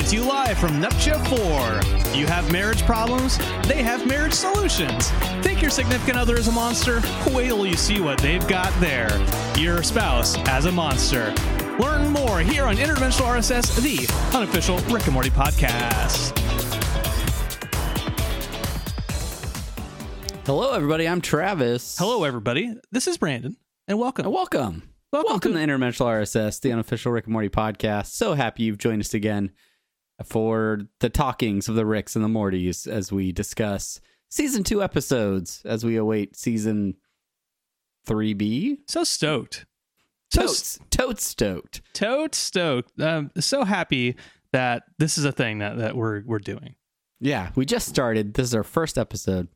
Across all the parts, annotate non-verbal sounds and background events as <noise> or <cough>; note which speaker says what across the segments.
Speaker 1: Coming to you live from Nuptia 4. You have marriage problems? They have marriage solutions. Think your significant other is a monster? Wait till you see what they've got there. Your spouse as a monster. Learn more here on Interdimensional RSS, the unofficial Rick and Morty podcast.
Speaker 2: Hello, everybody. I'm Travis.
Speaker 1: Hello, everybody. This is Brandon, and welcome.
Speaker 2: And welcome.
Speaker 1: Welcome
Speaker 2: Welcome
Speaker 1: to-
Speaker 2: to Interdimensional RSS, the unofficial Rick and Morty podcast. So happy you've joined us again for the talkings of the Ricks and the Mortys as we discuss season two episodes as we await season 3B.
Speaker 1: So stoked. So
Speaker 2: Totes, totes stoked.
Speaker 1: totes stoked. Um, so happy that this is a thing that, that we're we're doing.
Speaker 2: Yeah, we just started. This is our first episode.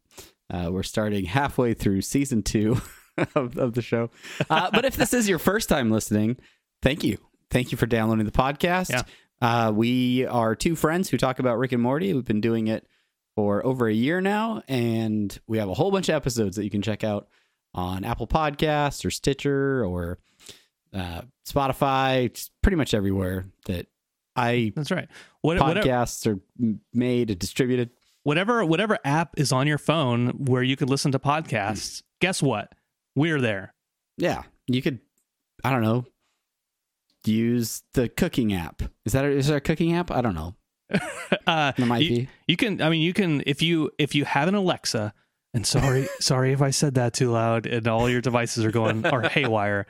Speaker 2: Uh, we're starting halfway through season two <laughs> of, of the show. Uh, but if this is your first time listening, thank you. Thank you for downloading the podcast.
Speaker 1: Yeah.
Speaker 2: Uh, we are two friends who talk about Rick and Morty. We've been doing it for over a year now, and we have a whole bunch of episodes that you can check out on Apple Podcasts or Stitcher or uh, Spotify, pretty much everywhere that I
Speaker 1: That's right. What, whatever,
Speaker 2: podcasts are made and distributed.
Speaker 1: whatever whatever app is on your phone where you could listen to podcasts, guess what? We're there.
Speaker 2: Yeah, you could. I don't know. Use the cooking app. Is that a, is there a cooking app? I don't know. <laughs>
Speaker 1: Uh,
Speaker 2: There might
Speaker 1: you,
Speaker 2: be.
Speaker 1: you can. I mean, you can if you if you have an Alexa. And sorry, <laughs> sorry if I said that too loud, and all your devices are going are haywire.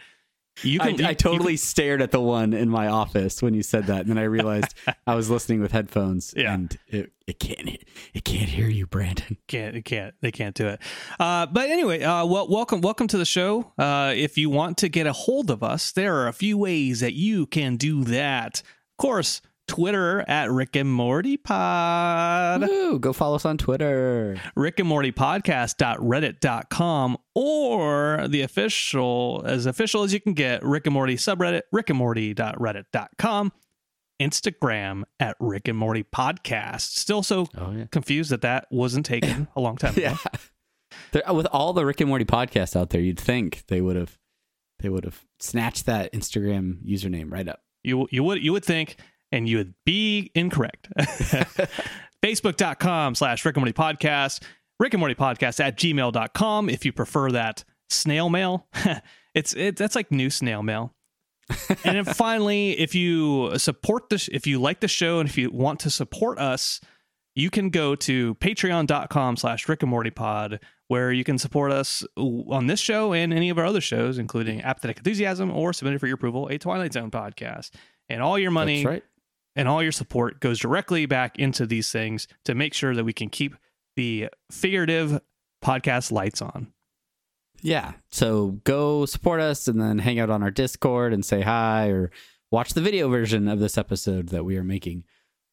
Speaker 1: You
Speaker 2: I,
Speaker 1: can. you-
Speaker 2: I
Speaker 1: you
Speaker 2: totally stared at the one in my office when you said that, and then I realized I was listening with headphones, <laughs>
Speaker 1: Yeah.
Speaker 2: and it, it can't it can't hear you, Brandon.
Speaker 1: can't it can't they can't do it uh but anyway uh well welcome welcome to the show uh if you want to get a hold of us there are a few ways that you can do that of course twitter at rick and morty pod
Speaker 2: Woo, go follow us on Twitter.
Speaker 1: rick and morty podcast.reddit.com or the official as official as you can get rick and morty subreddit rick and morty.reddit.com instagram at rick and morty podcast still so
Speaker 2: Oh yeah,
Speaker 1: confused that that wasn't taken a long time <laughs> ago
Speaker 2: yeah. With all the Rick and Morty podcasts out there, you'd think they would have they would have snatched that Instagram username right up.
Speaker 1: You you would you would think, and you would be incorrect. <laughs> Facebook.com slash Rick and Morty Podcast, Rick and Morty Podcast at gmail.com if you prefer that snail mail. <laughs> it's it that's like new snail mail. and then <laughs> finally, if you support this, if you like the show and if you want to support us, you can go to patreon.com slash Rick and Morty Pod, where you can support us on this show and any of our other shows, including Apathetic Enthusiasm or Submitted for Your Approval, a Twilight Zone podcast. And all your money
Speaker 2: That's right.
Speaker 1: And all your support goes directly back into these things to make sure that we can keep the figurative podcast lights on.
Speaker 2: Yeah. So go support us and then hang out on our Discord and say hi or watch the video version of this episode that we are making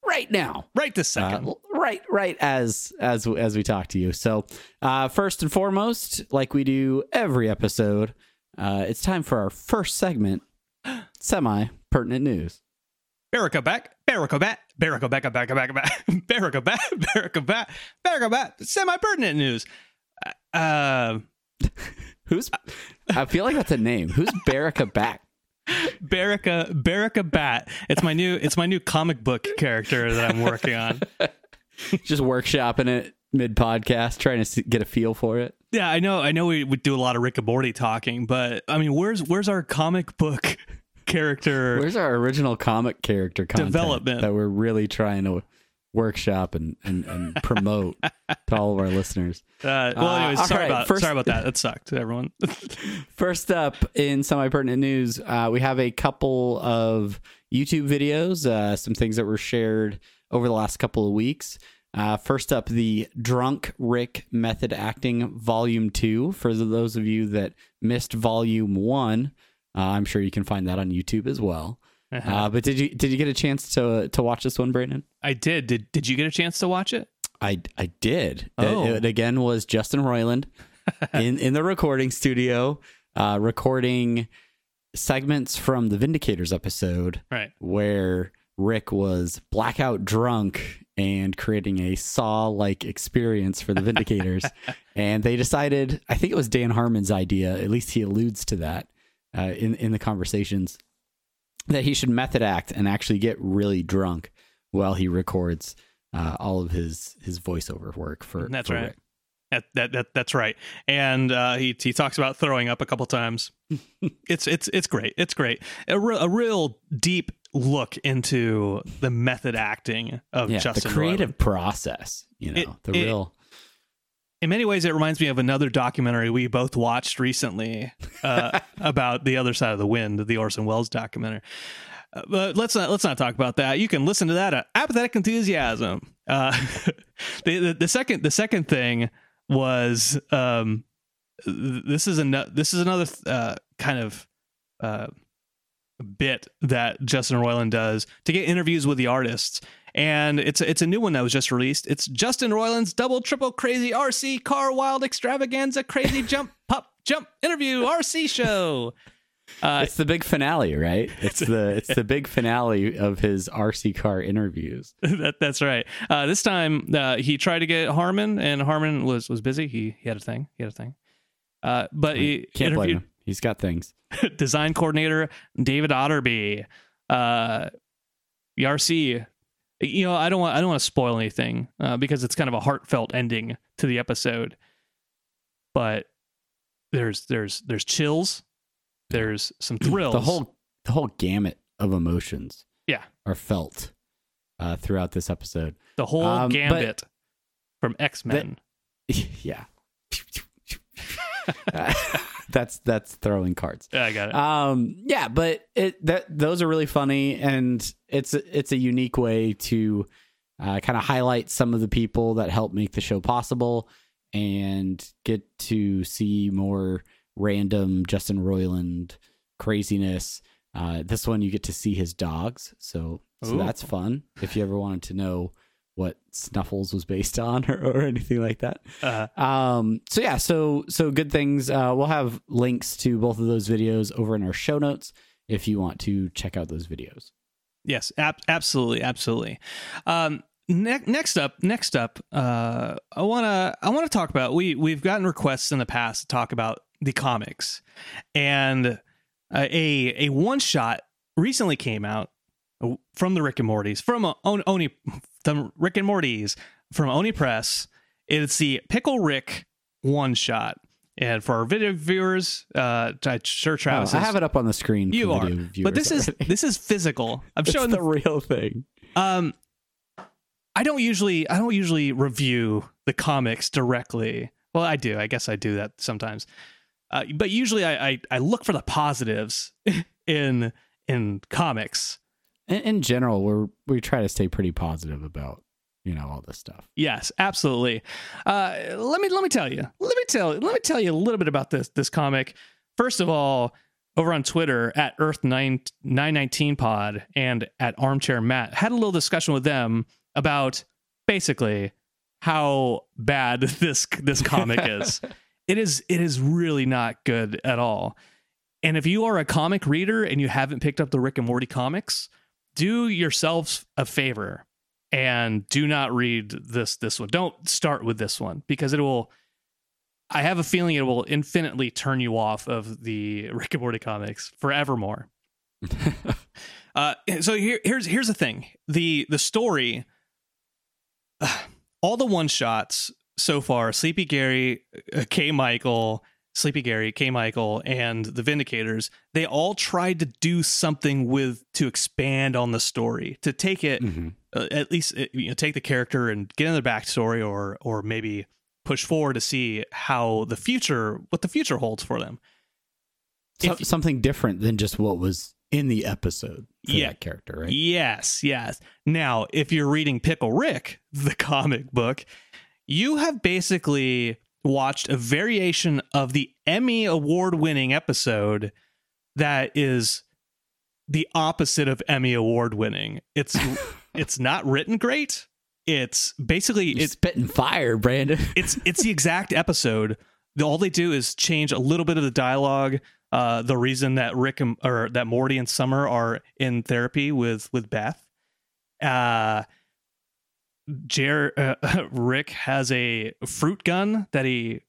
Speaker 2: right now.
Speaker 1: Right this second.
Speaker 2: Uh, right, right as as as we talk to you. So, uh, first and foremost, like we do every episode, uh, it's time for our first segment, <gasps> semi pertinent news.
Speaker 1: Barraca back, Barraca back, Barraca back, back, back, back, Barraca back, Barraca <laughs> back, Barraca back. Semi pertinent news. Uh, <laughs>
Speaker 2: Who's? I feel like that's a name. Who's Barraca back?
Speaker 1: Barraca, Barraca Bat. It's my new, it's my new comic book character that I'm working on. <laughs>
Speaker 2: Just workshopping it mid podcast, trying to get a feel for it.
Speaker 1: Yeah, I know, I know. We would do a lot of Rick and Morty talking, but I mean, where's where's our comic book character?
Speaker 2: Where's our original comic character content
Speaker 1: Development.
Speaker 2: that we're really trying to workshop and, and, and promote <laughs> to all of our listeners?
Speaker 1: Uh, well,
Speaker 2: Uh,
Speaker 1: anyways,
Speaker 2: all
Speaker 1: sorry
Speaker 2: right,
Speaker 1: about
Speaker 2: first-
Speaker 1: sorry about that. That sucked, everyone. <laughs>
Speaker 2: First up in semi pertinent news, uh, we have a couple of YouTube videos, uh, some things that were shared over the last couple of weeks. Uh, first up, the Drunk Rick Method Acting Volume 2. For those of you that missed Volume 1, uh, I'm sure you can find that on YouTube as well. Uh, but did you did you get a chance to to watch this one, Brandon?
Speaker 1: I did. Did Did you get a chance to watch it?
Speaker 2: I I did. It-
Speaker 1: Oh.
Speaker 2: It, again was Justin Roiland <laughs> in in the recording studio, uh, recording segments from the Vindicators episode
Speaker 1: Right.
Speaker 2: where Rick was blackout drunk and creating a saw like experience for the Vindicators. <laughs> and they decided, I think it was Dan Harmon's idea, at least he alludes to that uh, in, in the conversations, that he should method act and actually get really drunk while he records uh, all of his his voiceover work for.
Speaker 1: That's
Speaker 2: for
Speaker 1: right.
Speaker 2: Rick.
Speaker 1: That, that, that that's right. And uh, he he talks about throwing up a couple times. <laughs> it's it's it's great. It's great. A, re- a real deep look into the method acting of
Speaker 2: Yeah,
Speaker 1: Justin
Speaker 2: the creative
Speaker 1: Roiland.
Speaker 2: process. You know,
Speaker 1: It-
Speaker 2: the
Speaker 1: it-
Speaker 2: real.
Speaker 1: In many ways, it reminds me of another documentary we both watched recently uh, <laughs> about the other side of the wind, the Orson Welles documentary. Uh, but let's not let's not talk about that. You can listen to that at Apathetic Enthusiasm. Uh, <laughs> the, the the second the second thing was um, this is an this is another uh, kind of uh, bit that Justin Roiland does to get interviews with the artists. And it's it's a new one that was just released. It's Justin Roiland's double triple crazy RC car wild extravaganza crazy <laughs> jump pop jump interview RC show. Uh, <laughs>
Speaker 2: it's the big finale, right? It's the it's the big finale of his RC car interviews. <laughs>
Speaker 1: that, that's right. Uh, this time uh, he tried to get Harmon, and Harmon was was busy. He he had a thing. He had a thing. Uh, but he
Speaker 2: Can't blame him. He's got things.
Speaker 1: design coordinator David Otterby, uh. You know, I don't want I don't want to spoil anything uh, because it's kind of a heartfelt ending to the episode. But there's there's there's chills, there's some <clears throat> thrills.
Speaker 2: The whole the whole gamut of emotions.
Speaker 1: Yeah.
Speaker 2: are felt uh, throughout this episode.
Speaker 1: the whole
Speaker 2: um,
Speaker 1: gambit from X Men. <laughs>
Speaker 2: yeah. <laughs> <laughs> that's that's throwing cards.
Speaker 1: Yeah, I got it.
Speaker 2: Um, yeah, but it that those are really funny, and it's it's a unique way to uh, kind of highlight some of the people that help make the show possible, and get to see more random Justin Roiland craziness. Uh, this one you get to see his dogs, so so
Speaker 1: Ooh.
Speaker 2: that's fun. If you ever wanted to know what Snuffles was based <laughs> on or, or anything like that.
Speaker 1: Uh,
Speaker 2: Um, so yeah, so so good things. Uh, we'll have links to both of those videos over in our show notes if you want to check out those videos.
Speaker 1: Yes, ab- absolutely, absolutely. Um, ne- next up, next up, uh, I wanna I wanna talk about we we've gotten requests in the past to talk about the comics, and uh, a a one shot recently came out from the Rick and Morty's from uh, On- Oni the Rick and Morty's from Oni Press. It's the Pickle Rick one shot. And for our video viewers, uh, I'm sure Travis,
Speaker 2: Oh, I have it up on the screen.
Speaker 1: you
Speaker 2: for
Speaker 1: are,
Speaker 2: video viewers
Speaker 1: but this is this is physical. I'm showing
Speaker 2: the
Speaker 1: the
Speaker 2: real thing.
Speaker 1: um, I don't usually I don't usually review the comics directly. Well, I do. I guess I do that sometimes. Uh, but usually I, I I look for the positives <laughs> in in comics.
Speaker 2: In, in general, we're we try to stay pretty positive about you know all this stuff.
Speaker 1: Yes, absolutely. Uh, let me let me tell you. Let me tell let me tell you a little bit about this this comic. First of all, over on Twitter at Earth nine nine nineteen Pod and at Armchair Matt had a little discussion with them about basically how bad <laughs> this this comic <laughs> is. It is it is really not good at all. And if you are a comic reader and you haven't picked up the Rick and Morty comics, do yourselves a favor and do not read this this one. Don't start with this one because it will I have a feeling it will infinitely turn you off of the <laughs> Rick and Morty comics forevermore. <laughs> Uh, so here, here's here's the thing the the story, <sighs> all the one shots so far, Sleepy Gary, uh, K Michael, Sleepy Gary, K Michael, and the Vindicators, they all tried to do something with to expand on the story to take it
Speaker 2: Mhm.
Speaker 1: uh, at least uh, you know take the character and get in the backstory or or maybe push forward to see how the future what the future holds for them.
Speaker 2: So,
Speaker 1: If-
Speaker 2: something different than just what was in the episode for
Speaker 1: Yeah.
Speaker 2: that character, right?
Speaker 1: Yes, yes. Now, if you're reading Pickle Rick, <laughs> the comic book, you have basically watched a variation of the Emmy award winning episode that is the opposite of Emmy award winning. It's <laughs> it's not written great. It's basically
Speaker 2: You're
Speaker 1: it's
Speaker 2: spitting fire, Brandon. <laughs>
Speaker 1: it's it's the exact episode. All they do is change a little bit of the dialogue. Uh, the reason that Rick and, or that Morty and Summer are in therapy with with Beth. Uh, Jer uh, <laughs> Rick has a fruit gun that he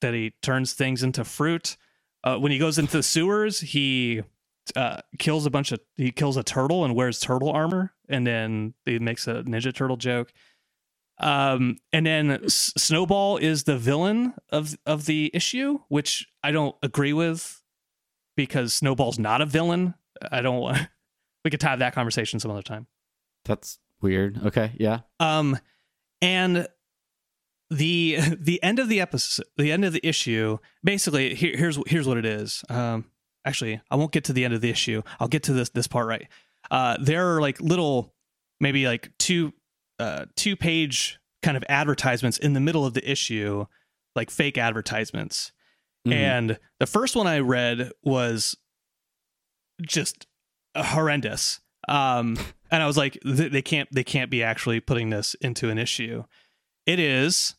Speaker 1: that he turns things into fruit. Uh, when he goes into the sewers, he uh, kills a bunch of he kills a turtle and wears turtle armor, and then he makes a Ninja Turtle joke. Um, and then S- Snowball is the villain of of the issue, which I don't agree with because Snowball's not a villain. I don't. <laughs> We could have that conversation some other time.
Speaker 2: That's weird. Okay, yeah.
Speaker 1: Um, and the the end of the episode, the end of the issue, basically here, here's here's what it is. Um, actually, I won't get to the end of the issue. I'll get to this this part right. Uh, there are like little, maybe like two uh two page kind of advertisements in the middle of the issue, like fake advertisements.
Speaker 2: Mhm.
Speaker 1: And the first one I read was just horrendous. Um, and I was like, they can't, they can't be actually putting this into an issue. It is,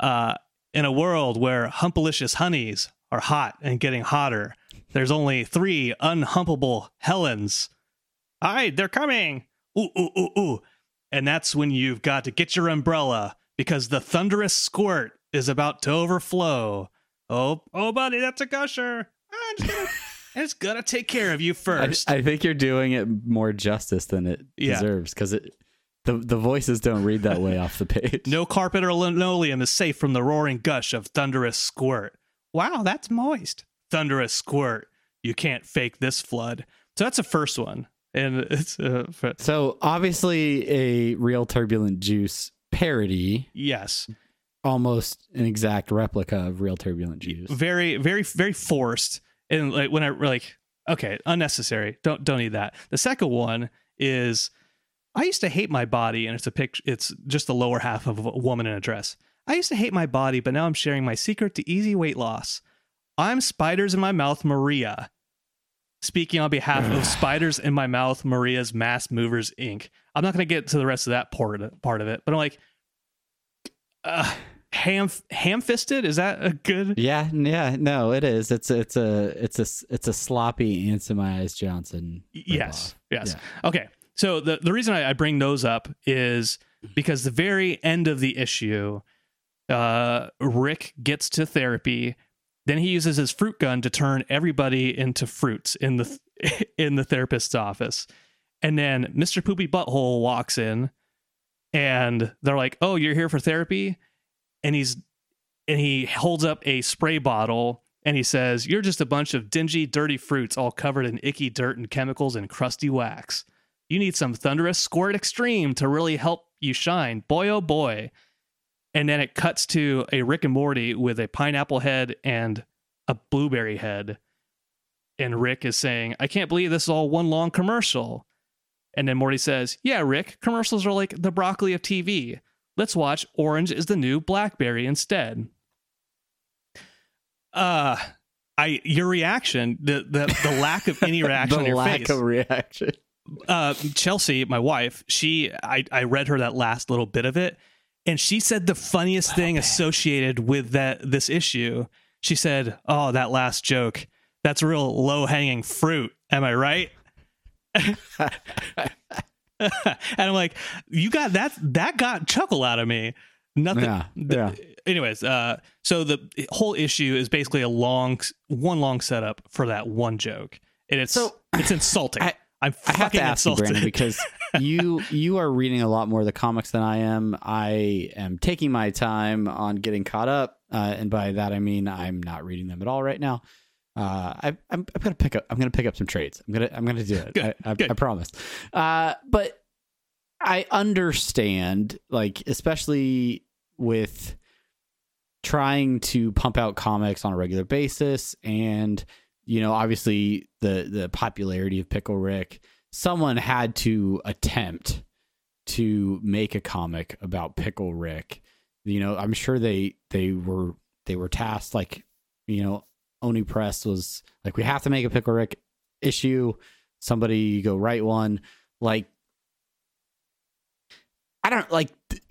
Speaker 1: uh, in a world where humpalicious honeys are hot and getting hotter. There's only three unhumpable Helens. All right, they're coming. Ooh, ooh, ooh, ooh. And that's when you've got to get your umbrella because the thunderous squirt is about to overflow. Oh, oh, buddy, that's a gusher. I'm just gonna, it's gonna take care of you
Speaker 2: I,
Speaker 1: first.
Speaker 2: I think you're doing it more justice than it
Speaker 1: Yeah.
Speaker 2: deserves because it the the voices don't read that way off the page. <laughs>
Speaker 1: no carpet or linoleum is safe from the roaring gush of thunderous squirt. Wow, that's moist. Thunderous squirt. You can't fake this flood. So that's the first one, and it's uh,
Speaker 2: So obviously a real turbulent juice parody,
Speaker 1: yes,
Speaker 2: almost an exact replica of real turbulent juice.
Speaker 1: very, very, very forced. And like when I like, okay, unnecessary. Don't don't need that. The second one is, I used to hate my body, and it's a picture. It's just the lower half of a woman in a dress. I used to hate my body, but now I'm sharing my secret to easy weight loss. I'm spiders in my mouth, Maria. Speaking on behalf of <sighs> Spiders in My Mouth, Maria's Mass Movers Inc. I'm not going to get to the rest of that part part of it, but I'm like, uh, ham ham fisted. Is that a good?
Speaker 2: Yeah, yeah, no, it is. It's it's a it's a it's a sloppy Ants in My Eyes Johnson.
Speaker 1: Yes. Yes. Okay. So the the reason I, I bring those up is because the very end of the issue, uh, Rick gets to therapy. Then he uses his fruit gun to turn everybody into fruits in the <laughs> in the therapist's office. And then Mr. Poopy Butthole walks in and they're like, "Oh, you're here for therapy?" And he's and he holds up a spray bottle and he says, "You're just a bunch of dingy, dirty fruits all covered in icky dirt and chemicals and crusty wax. You need some thunderous squirt extreme to really help you shine. Boy oh boy." And then it cuts to a Rick and Morty with a pineapple head and a blueberry head. And Rick is saying, "I can't believe this is all one long commercial." And then Morty says, Yeah, Rick, commercials are like the broccoli of TV. Let's watch Orange is the New Blackberry instead. Uh I your reaction, the the, the lack of <laughs> any reaction
Speaker 2: the
Speaker 1: on your
Speaker 2: lack
Speaker 1: face.
Speaker 2: of reaction.
Speaker 1: uh Chelsea, my wife, she I, I read her that last little bit of it, and she said the funniest thing associated with that this issue. She said, Oh, that last joke. That's real low hanging fruit. Am I right? <laughs> <laughs> <laughs> and I'm like, you got that that got chuckle out of me. Nothing.
Speaker 2: Yeah,
Speaker 1: the-
Speaker 2: yeah.
Speaker 1: Anyways, uh, so the whole issue is basically a long, one long setup for that one joke, and it's
Speaker 2: So,
Speaker 1: it's insulting.
Speaker 2: I-
Speaker 1: I'm
Speaker 2: I have
Speaker 1: fucking
Speaker 2: to ask you. Brandon, because <laughs> you you are reading a lot more of the comics than I am. I am taking my time on getting caught up, uh, and by that I mean I'm not reading them at all right now. Uh, I, I'm, I'm gonna pick up. I'm gonna pick up some trades. I'm gonna I'm gonna do it.
Speaker 1: Good,
Speaker 2: I, I,
Speaker 1: good.
Speaker 2: I promise. Uh, but I understand, like especially with trying to pump out comics on a regular basis and you know obviously the the popularity of pickle rick someone had to attempt to make a comic about pickle rick you know i'm sure they they were they were tasked like you know oni press was like we have to make a pickle rick issue somebody go write one like I don't like.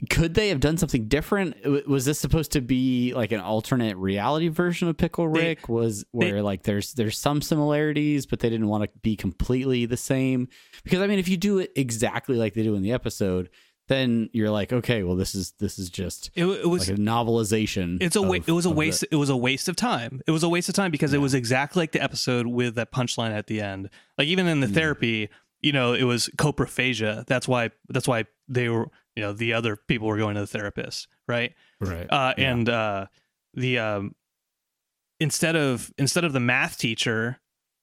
Speaker 2: Could they have done something different? Was this supposed to be like an alternate reality version of Pickle
Speaker 1: They-
Speaker 2: Rick? was
Speaker 1: they-
Speaker 2: where like there's there's some similarities, but they didn't want to be completely the same. Because I mean, if you do it exactly like they do in the episode, then you're like, okay, well, this is this is just
Speaker 1: It, it was
Speaker 2: like a novelization.
Speaker 1: it's a wa-
Speaker 2: of-
Speaker 1: it was a waste
Speaker 2: the-
Speaker 1: it was a waste of time it was a waste of time because it was exactly like the episode with that punchline at the end like even in the
Speaker 2: Mm.
Speaker 1: therapy you know it was coprophagia that's why that's why they were you know the other people were going to the therapist right
Speaker 2: right.
Speaker 1: uh
Speaker 2: Yeah.
Speaker 1: and uh the um instead of instead of the math teacher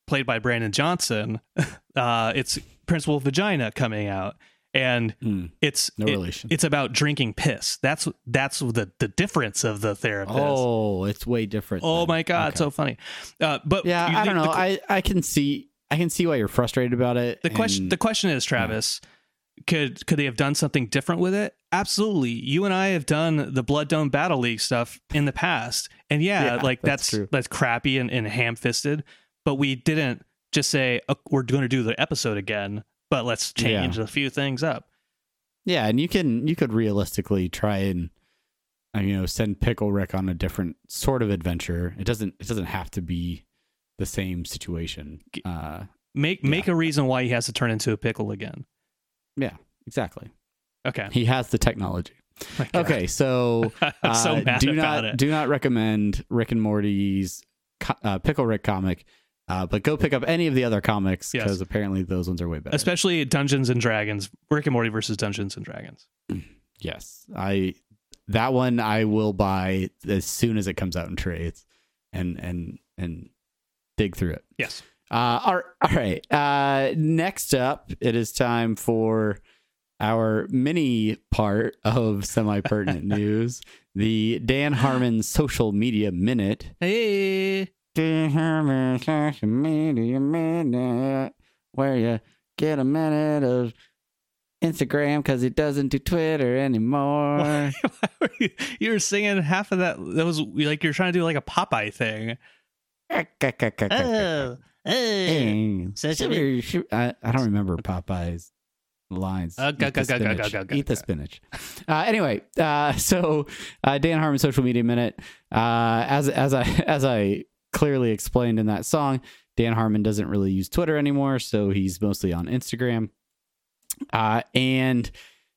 Speaker 1: played by Brandon Johnson <laughs> uh it's principal vagina coming out and
Speaker 2: Mm,
Speaker 1: it's
Speaker 2: no
Speaker 1: it-
Speaker 2: relation.
Speaker 1: it's about drinking piss that's that's the the difference of the therapist
Speaker 2: oh, it's way different.
Speaker 1: Oh
Speaker 2: then.
Speaker 1: my god,
Speaker 2: Okay.
Speaker 1: so funny. Uh, but
Speaker 2: yeah,
Speaker 1: you-
Speaker 2: I don't know.
Speaker 1: The,
Speaker 2: I I can see I can see why you're frustrated about it.
Speaker 1: the question the question is, Travis, could could they have done something different with it? Absolutely. You and I have done the Blood Dome Battle League stuff in the past, and yeah,
Speaker 2: Yeah,
Speaker 1: like
Speaker 2: that's
Speaker 1: that's that's crappy and, and ham fisted. But we didn't just say "Oh, we're going to do the episode again, but let's change a few things up.
Speaker 2: yeah, and you can you could realistically try and uh, you know send Pickle Rick on a different sort of adventure. It doesn't it doesn't have to be the same situation. Uh,
Speaker 1: Make make a reason why he has to turn into a pickle again.
Speaker 2: yeah, exactly.
Speaker 1: Okay.
Speaker 2: He has the technology. Okay, so <laughs>
Speaker 1: I'm so
Speaker 2: uh, do not do not recommend Rick and Morty's uh, Pickle Rick comic, uh, but go pick up any of the other comics
Speaker 1: Yes.
Speaker 2: because apparently those ones are way better.
Speaker 1: Especially Dungeons and Dragons, Rick and Morty versus Dungeons and Dragons. <clears throat>
Speaker 2: yes, I that one I will buy as soon as it comes out in trades, and and and dig through it.
Speaker 1: Yes.
Speaker 2: Uh, all, all right. Uh, next up, it is time for our mini part of semi pertinent <laughs> news the Dan Harmon social media minute.
Speaker 1: Hey.
Speaker 2: Dan Harmon social media minute, where you get a minute of Instagram because he doesn't do Twitter <laughs> anymore.
Speaker 1: Why you, you were singing half of that. That was like you're trying to do like a Popeye thing. <laughs>
Speaker 3: Oh, oh.
Speaker 2: I, I don't remember <laughs> Popeye's lines.
Speaker 1: Uh, go,
Speaker 2: Eat the
Speaker 1: go, go, go,
Speaker 2: spinach.
Speaker 1: go, go,
Speaker 2: Eat the spinach. Uh, anyway, uh, so uh, Dan Harmon social media minute. Uh, as as I as I clearly explained in that song, Dan Harmon doesn't really use Twitter anymore, so he's mostly on Instagram. Uh, and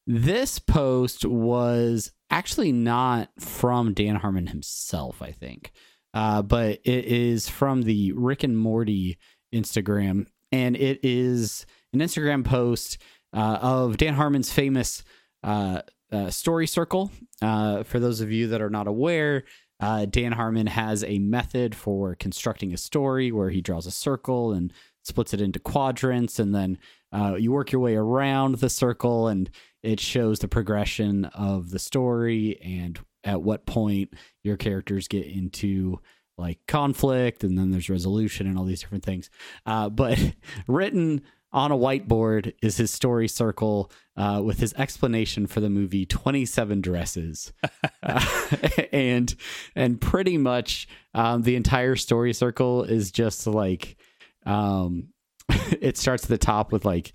Speaker 2: this post was actually not from Dan Harmon himself, I think, uh, but it is from the Rick and Morty Instagram, and it is an Instagram post uh, of Dan Harmon's famous uh, uh, story circle. Uh, for those of you that are not aware, uh, Dan Harmon has a method for constructing a story where he draws a circle and splits it into quadrants, and then uh, you work your way around the circle, and it shows the progression of the story and at what point your characters get into like conflict, and then there's resolution and all these different things. Uh, but <laughs> written on a whiteboard is his story circle uh, with his explanation for the movie 27 dresses. <laughs> Uh, and and pretty much um, the entire story circle is just like um, <laughs> it starts at the top with like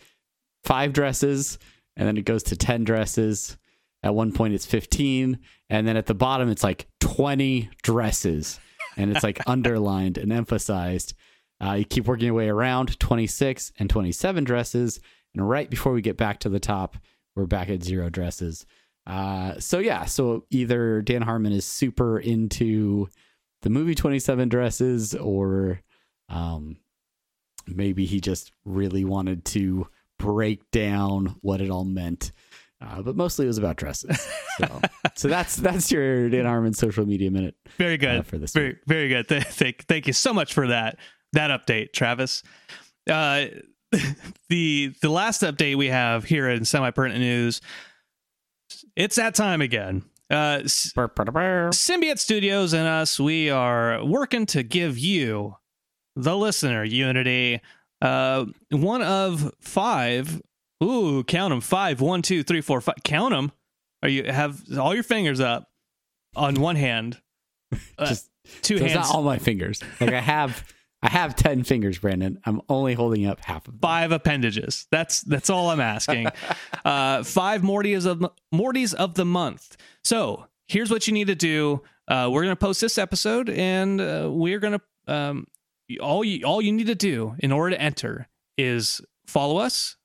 Speaker 2: five dresses and then it goes to 10 dresses. At one point it's 15 and then at the bottom it's like 20 dresses. And it's like <laughs> underlined and emphasized uh, you keep working your way around 26 and 27 dresses. And right before we get back to the top, we're back at zero dresses. Uh, so, yeah, so either Dan Harmon is super into the movie 27 dresses or um, maybe he just really wanted to break down what it all meant. Uh, but mostly it was about dresses. So, so that's that's your Dan Harmon social media minute
Speaker 1: Very good.
Speaker 2: uh, for this.
Speaker 1: very very good. Thank thank you so much for that that update, Travis. Uh, <laughs> the the last update we have here in semi pertinent news. It's that time again. Uh, S-
Speaker 2: week.
Speaker 1: Symbiote Studios and us, we are working to give you, the listener, Unity, uh, one of five. Ooh, count them five, one, two, three, four, five. Count them. Are you have all your fingers up on one hand, <laughs> uh,
Speaker 2: Just
Speaker 1: two hands,
Speaker 2: not all my fingers. Like I have, <laughs> I have ten fingers, Brandon. I'm only holding up half of them.
Speaker 1: five appendages. That's that's all I'm asking. <laughs> uh, five Mortys of Mortys of the month. So here's what you need to do. Uh, we're gonna post this episode, and uh, we're gonna um, all you all you need to do in order to enter is follow us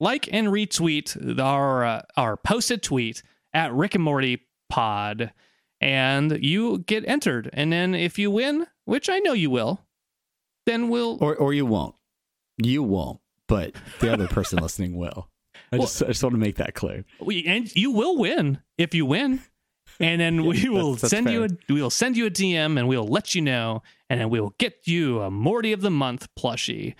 Speaker 1: like and retweet our uh, our posted tweet at Rick and Morty Pod, and you get entered. And then if you win, which I know you will, then we'll
Speaker 2: Or or you won't. You won't, but the other person <laughs> listening will. I just I just want to make that clear.
Speaker 1: we and you will win if you win. And then <laughs> we will
Speaker 2: that's
Speaker 1: send you a we will send you a DM and we'll let you know, and then we will get you a Morty of the Month plushie.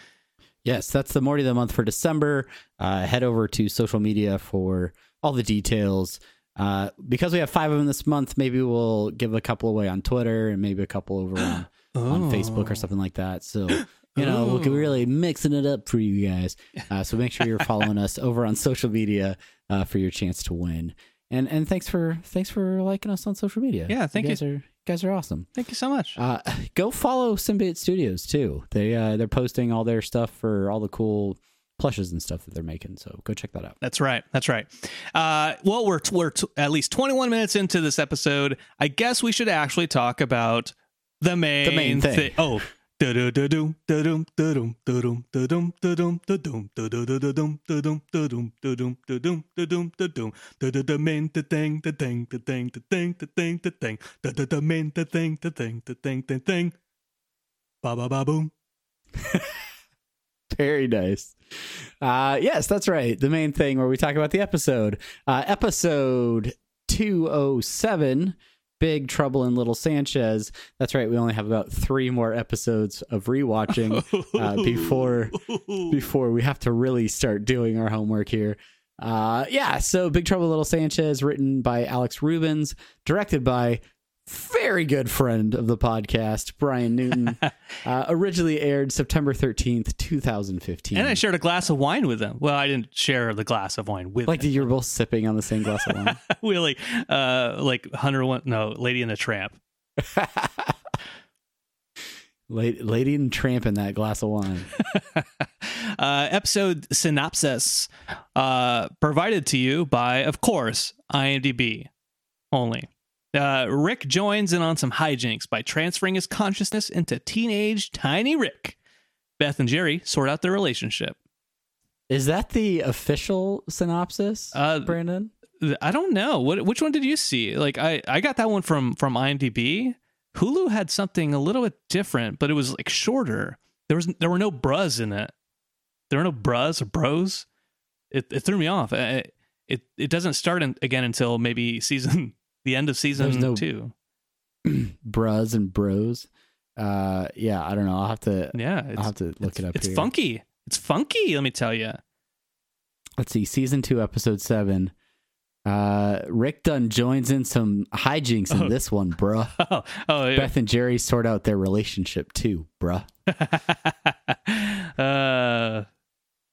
Speaker 2: Yes, that's the Morty of the month for December. Uh, head over to social media for all the details. Uh, because we have five of them this month, maybe we'll give a couple away on Twitter and maybe a couple over on, <gasps> on Facebook or something like that. So, you know, we're really mixing it up for you guys. Uh, so make sure you're <laughs> following us over on social media uh, for your chance to win. And and thanks for thanks for liking us on social media.
Speaker 1: Yeah, thank you.
Speaker 2: guys Are, guys are awesome.
Speaker 1: Thank you so much.
Speaker 2: Uh, go follow Symbiote Studios too. They uh, they're posting all their stuff for all the cool plushes and stuff that they're making. So go check that out.
Speaker 1: That's right. That's right. Uh, well, we're we're t- at least 21 minutes into this episode. I guess we should actually talk about the main
Speaker 2: main thing.
Speaker 1: thi- Oh. Da-da-da-dum, da-dum, da-dum, da-dum, da-dum, da-dum, da-dum, da-da-da-da-dum, da-dum, da-dum, da-dum, da-dum, da-dum, da-dum, da-da-da main, da-ding, da-ding, da-ding, da-ding, da-ding, da-da-da main, da-ding, da-ding, da-ding, da-ding. Ba-ba-ba-boom. <laughs>
Speaker 2: Very nice. Uh, yes, that's right. The main thing where we talk about the episode. Uh, episode 207, Big Trouble in Little Sanchez. That's right. We only have about three more episodes of rewatching uh, before <laughs> before we have to really start doing our homework here. Uh, yeah, so Big Trouble in Little Sanchez, written by Alex Rubens, directed by very good friend of the podcast, Bryan Newton. <laughs> uh, originally aired September 13th, 2015.
Speaker 1: And I shared a glass of wine with him. Well, I didn't share the glass of wine with
Speaker 2: like
Speaker 1: them.
Speaker 2: you were both sipping on the same glass of wine. <laughs>
Speaker 1: Willie, uh, like Hunter one, no, Lady and the Tramp. <laughs>
Speaker 2: lady, lady and tramp in that glass of wine.
Speaker 1: uh, episode synopsis uh, provided to you by, of course, IMDb only. Uh, Rick joins in on some hijinks by transferring his consciousness into teenage Tiny Rick. Beth and Jerry sort out their relationship.
Speaker 2: Is that the official synopsis,
Speaker 1: Uh,
Speaker 2: Brandon?
Speaker 1: I don't know. What which one did you see? Like I I got that one from from IMDb. Hulu had something a little bit different, but it was like shorter. There was there were no bras in it. There were no bras or bros. It it threw me off. Uh, It it doesn't start in, again until maybe <laughs> season the end of season
Speaker 2: no-
Speaker 1: two. <clears throat>
Speaker 2: Bras and bros. Uh, yeah, I don't know. I'll have to.
Speaker 1: Yeah, it's,
Speaker 2: I'll have to look it up.
Speaker 1: It's
Speaker 2: here.
Speaker 1: funky. It's funky. Let me tell you.
Speaker 2: Let's see, season two, episode seven. Uh, Rick Dunn joins in some hijinks in
Speaker 1: Oh.
Speaker 2: this one, bruh. <laughs>
Speaker 1: Oh, oh yeah.
Speaker 2: Beth and Jerry sort out their relationship too, bruh. <laughs>
Speaker 1: uh,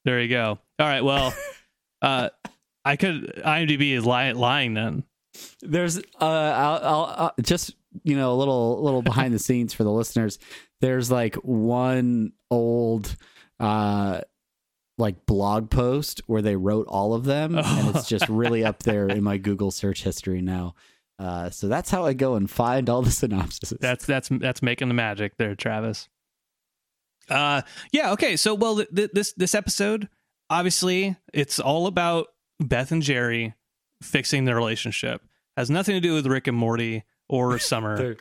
Speaker 1: there you go. All right. Well, <laughs> uh, I could IMDb is li- lying then.
Speaker 2: There's uh, I'll, I'll, uh, just you know a little little <laughs> behind the scenes for the listeners. There's like one old uh like blog post where they wrote all of them, <laughs> and it's just really up there in my Google search history now. Uh, so that's how I go and find all the synopses.
Speaker 1: That's that's that's making the magic there, Travis. Uh, yeah. Okay. So, well, th- th- this this episode, obviously, it's all about Beth and Jerry fixing their relationship. Has nothing to do with Rick and Morty or <laughs> Summer.
Speaker 2: they're,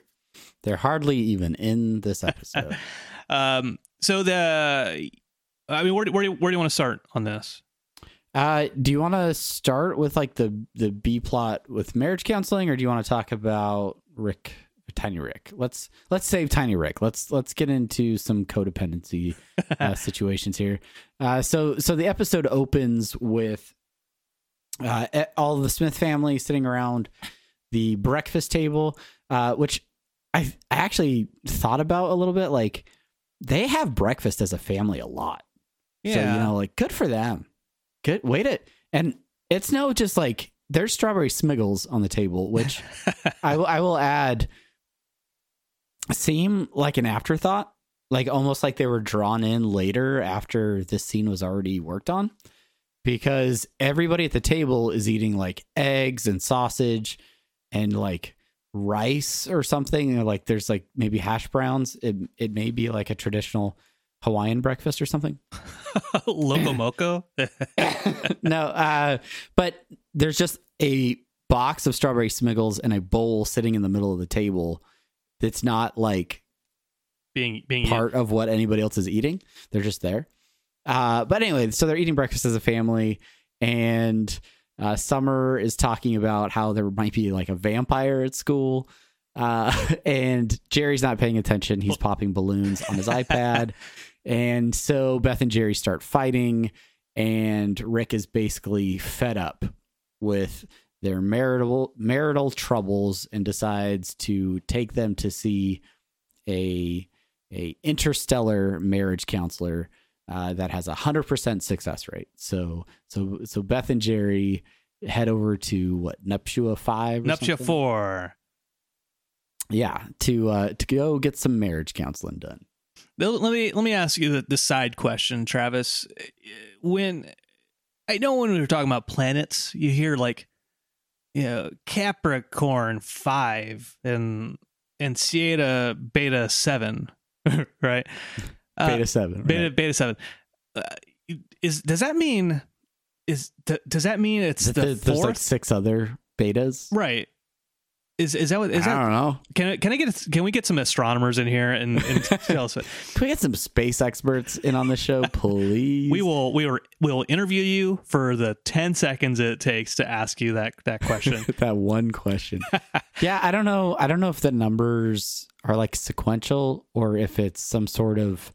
Speaker 2: they're hardly even in this <laughs> episode.
Speaker 1: um. So the, I mean, where do, where where do you want to start on this?
Speaker 2: Uh, do you want to start with like the the B plot with marriage counseling, or do you want to talk about Rick, Tiny Rick? Let's let's save Tiny Rick. Let's let's get into some codependency uh, <laughs> situations here. Uh, so so the episode opens with uh, all the Smith family sitting around the breakfast table, uh, which I I actually thought about a little bit. Like they have breakfast as a family a lot. So, you know, like good for them. Good. Wait it. And it's no just like there's strawberry smiggles on the table, which <laughs> I I will add seem like an afterthought. Like almost like they were drawn in later after this scene was already worked on. Because everybody at the table is eating like eggs and sausage and like rice or something. Like there's like maybe hash browns. It it may be like a traditional Hawaiian breakfast or something. <laughs>
Speaker 1: Locomoco. <laughs>
Speaker 2: no, uh, but there's just a box of strawberry smiggles and a bowl sitting in the middle of the table. That's not like
Speaker 1: being being
Speaker 2: part of what anybody else is eating. They're just there. Uh, but anyway, so they're eating breakfast as a family, and uh, Summer is talking about how there might be like a vampire at school. Uh, <laughs> and Jerry's not paying attention. He's <laughs> popping balloons on his iPad. And so Beth and Jerry start fighting, and Rick is basically fed up with their marital marital troubles and decides to take them to see a a interstellar marriage counselor uh, that has a hundred percent success rate. So so so Beth and Jerry head over to what Nuptia five,
Speaker 1: Nuptia four.
Speaker 2: yeah, to uh, to go get some marriage counseling done.
Speaker 1: Let let me let me ask you the, the side question, Travis. When I know when we were talking about planets, you hear like you know Capricorn five and and Sierra Beta seven, <laughs> right? Uh,
Speaker 2: Beta seven,
Speaker 1: Beta
Speaker 2: right?
Speaker 1: Beta seven. Uh, is does that mean is th- does that mean it's
Speaker 2: Th-
Speaker 1: the
Speaker 2: th- There's
Speaker 1: fourth?
Speaker 2: like six other betas.
Speaker 1: right. Is is that what is
Speaker 2: I
Speaker 1: that?
Speaker 2: don't know.
Speaker 1: Can I- can I get can we get some astronomers in here and, and <laughs> tell us? What,
Speaker 2: Can we get some space experts in on the show, <laughs> please?
Speaker 1: we will we will we'll interview you for the ten seconds it takes to ask you that that question. <laughs>
Speaker 2: that one question. yeah, I don't know. I don't know if the numbers are like sequential or if it's some sort of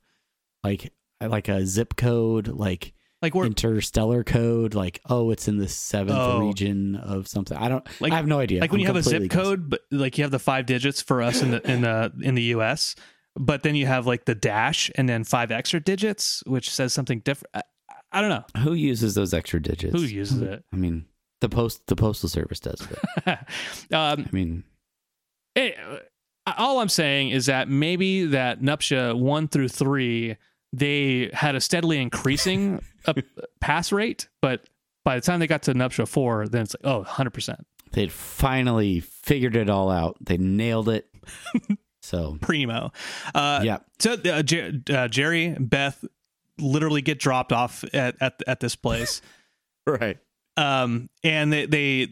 Speaker 2: like like a zip code, like
Speaker 1: like we're
Speaker 2: interstellar code. Like, oh, it's in the seventh
Speaker 1: Oh.
Speaker 2: region of something. I don't.
Speaker 1: Like-
Speaker 2: I have no idea.
Speaker 1: like when
Speaker 2: I'm
Speaker 1: you have a zip
Speaker 2: completely
Speaker 1: code, but like you have the five digits for us in the in the in the U.S. But then you have like the dash and then five extra digits, which says something different. I, I don't know
Speaker 2: Who uses those extra digits?
Speaker 1: who uses it.
Speaker 2: I mean, the post the postal service does. But, <laughs>
Speaker 1: um,
Speaker 2: I mean,
Speaker 1: Eh, all I'm saying is that maybe that Nuptia one through three, they had a steadily increasing <laughs> pass rate, but by the time they got to Nuptia four, then it's like, oh, 100%.
Speaker 2: they'd finally figured it all out. They nailed it. <laughs> so
Speaker 1: Primo. Uh,
Speaker 2: yeah,
Speaker 1: So uh, Jer- uh, Jerry Beth literally get dropped off at, at, at this place. <laughs>
Speaker 2: right.
Speaker 1: um, and they they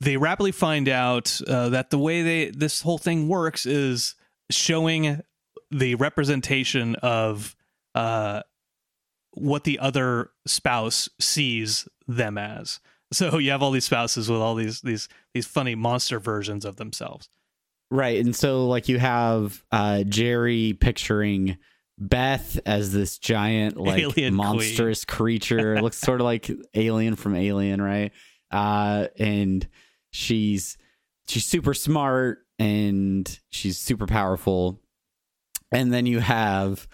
Speaker 1: they rapidly find out uh, that the way they this whole thing works is showing the representation of uh, what the other spouse sees them as. So <laughs> you have all these spouses with all these these these funny monster versions of themselves.
Speaker 2: Right. And so like you have uh Jerry picturing Beth as this giant <laughs> like
Speaker 1: Alien
Speaker 2: monstrous creature. It looks sort of like Alien from Alien, right? Uh and she's she's super smart and she's super powerful. And then you have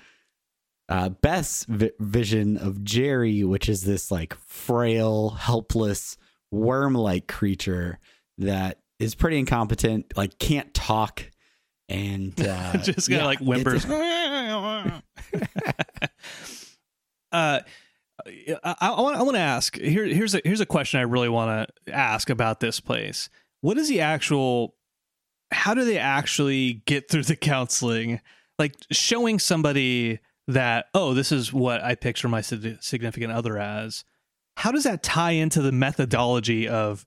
Speaker 2: uh, Beth's vi- vision of Jerry, which is this like frail, helpless, worm-like creature that is pretty incompetent, like can't talk, and <laughs> uh,
Speaker 1: Just kind of
Speaker 2: yeah,
Speaker 1: like whimpers. <laughs> uh, I, I want to ask here. Here's a here's a question I really want to ask about this place. What is the actual? How do they actually get through the counseling? Like showing somebody that oh, this is what I picture my significant other as. How does that tie into the methodology of?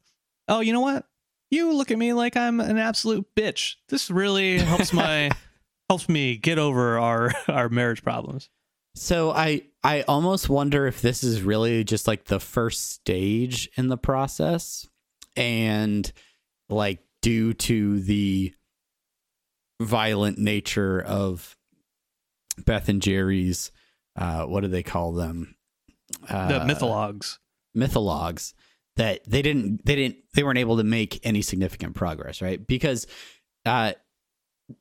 Speaker 1: Oh, you know what? You look at me like I'm an absolute bitch. This really helps my <laughs> helps me get over our our marriage problems.
Speaker 2: So I I almost wonder if this is really just like the first stage in the process and like due to the violent nature of Beth and Jerry's uh what do they call them? Uh,
Speaker 1: The mythologs.
Speaker 2: mythologs that they didn't they didn't they weren't able to make any significant progress, right? Because uh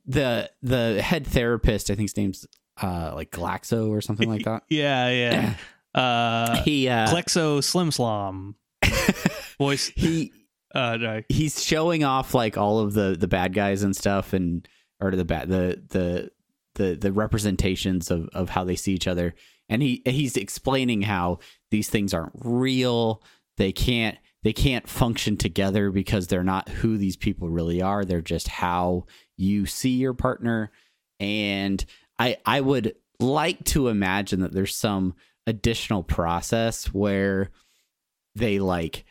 Speaker 2: the the head therapist, I think his name's uh like Glaxo or something like <laughs> that.
Speaker 1: Yeah, yeah. <clears throat> Uh,
Speaker 2: he uh
Speaker 1: Glexo Slim Slom <laughs> voice.
Speaker 2: he
Speaker 1: Uh, no.
Speaker 2: he's showing off like all of the the bad guys and stuff and or the bad the the the the representations of of how they see each other. And he he's explaining how these things aren't real. They can't they can't function together because they're not who these people really are. They're just how you see your partner. And i i would like to imagine that there's some additional process where they like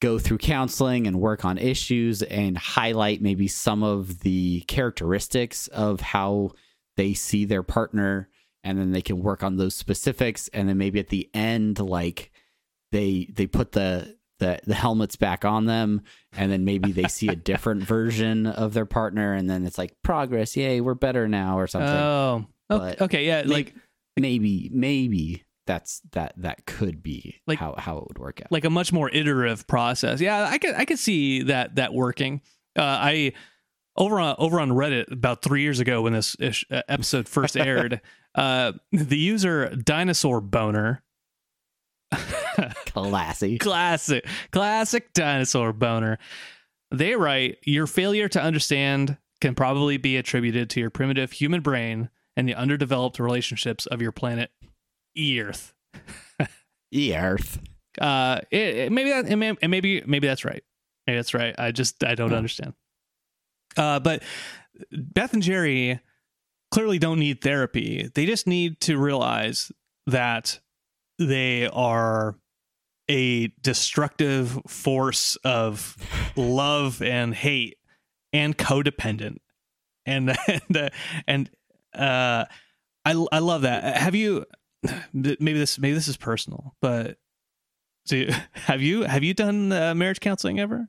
Speaker 2: go through counseling and work on issues and highlight maybe some of the characteristics of how they see their partner and then they can work on those specifics. And then maybe at the end like they they put the the, the helmets back on them and then maybe they see a different <laughs> version of their partner and then it's like progress yay we're better now or something.
Speaker 1: Oh, okay,
Speaker 2: But
Speaker 1: okay, yeah,
Speaker 2: may-
Speaker 1: like
Speaker 2: maybe maybe that's that that could be
Speaker 1: Like-
Speaker 2: how how it would work out
Speaker 1: like a much more iterative process. Yeah, I could I could see that that working. Uh, I over on over on Reddit about three years ago when this ish, uh, episode first <laughs> aired, uh, the user Dinosaur Boner, <laughs>
Speaker 2: classy
Speaker 1: classic classic Dinosaur Boner, they write your failure to understand can probably be attributed to your primitive human brain and the underdeveloped relationships of your planet Earth.
Speaker 2: earth
Speaker 1: uh it, it- maybe that and may- maybe maybe that's right. Maybe that's right. I just i don't
Speaker 2: Huh.
Speaker 1: understand. Uh but beth and jerry clearly don't need therapy. They just need to realize that they are a destructive force of <laughs> love and hate and codependent. And <laughs> and uh, and uh i i love that. Have you <sighs> maybe this maybe this is personal but so you- <laughs> have you have you done uh, marriage counseling ever?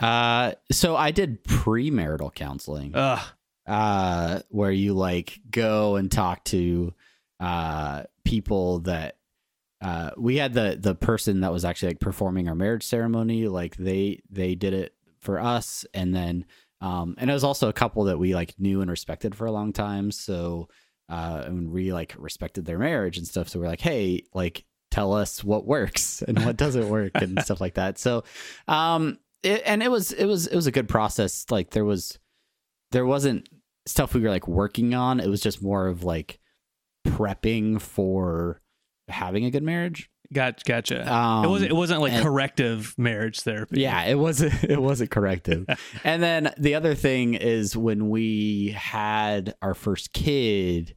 Speaker 2: Uh so i did premarital counseling.
Speaker 1: Ugh.
Speaker 2: uh where you like go and talk to uh people that uh we had the the person that was actually like performing our marriage ceremony like they they did it for us. And then um and it was also a couple that we like knew and respected for a long time. So uh and we like respected their marriage and stuff so we're like hey like tell us what works <laughs> and what doesn't work and <laughs> stuff like that so um it, and it was it was it was a good process like there was there wasn't stuff we were like working on. It was just more of like prepping for having a good marriage.
Speaker 1: Got gotcha.
Speaker 2: Um,
Speaker 1: it wasn't. It wasn't like
Speaker 2: and-
Speaker 1: corrective marriage therapy.
Speaker 2: Yeah, it wasn't. <laughs> It wasn't corrective. <laughs> and then the other thing is when we had our first kid,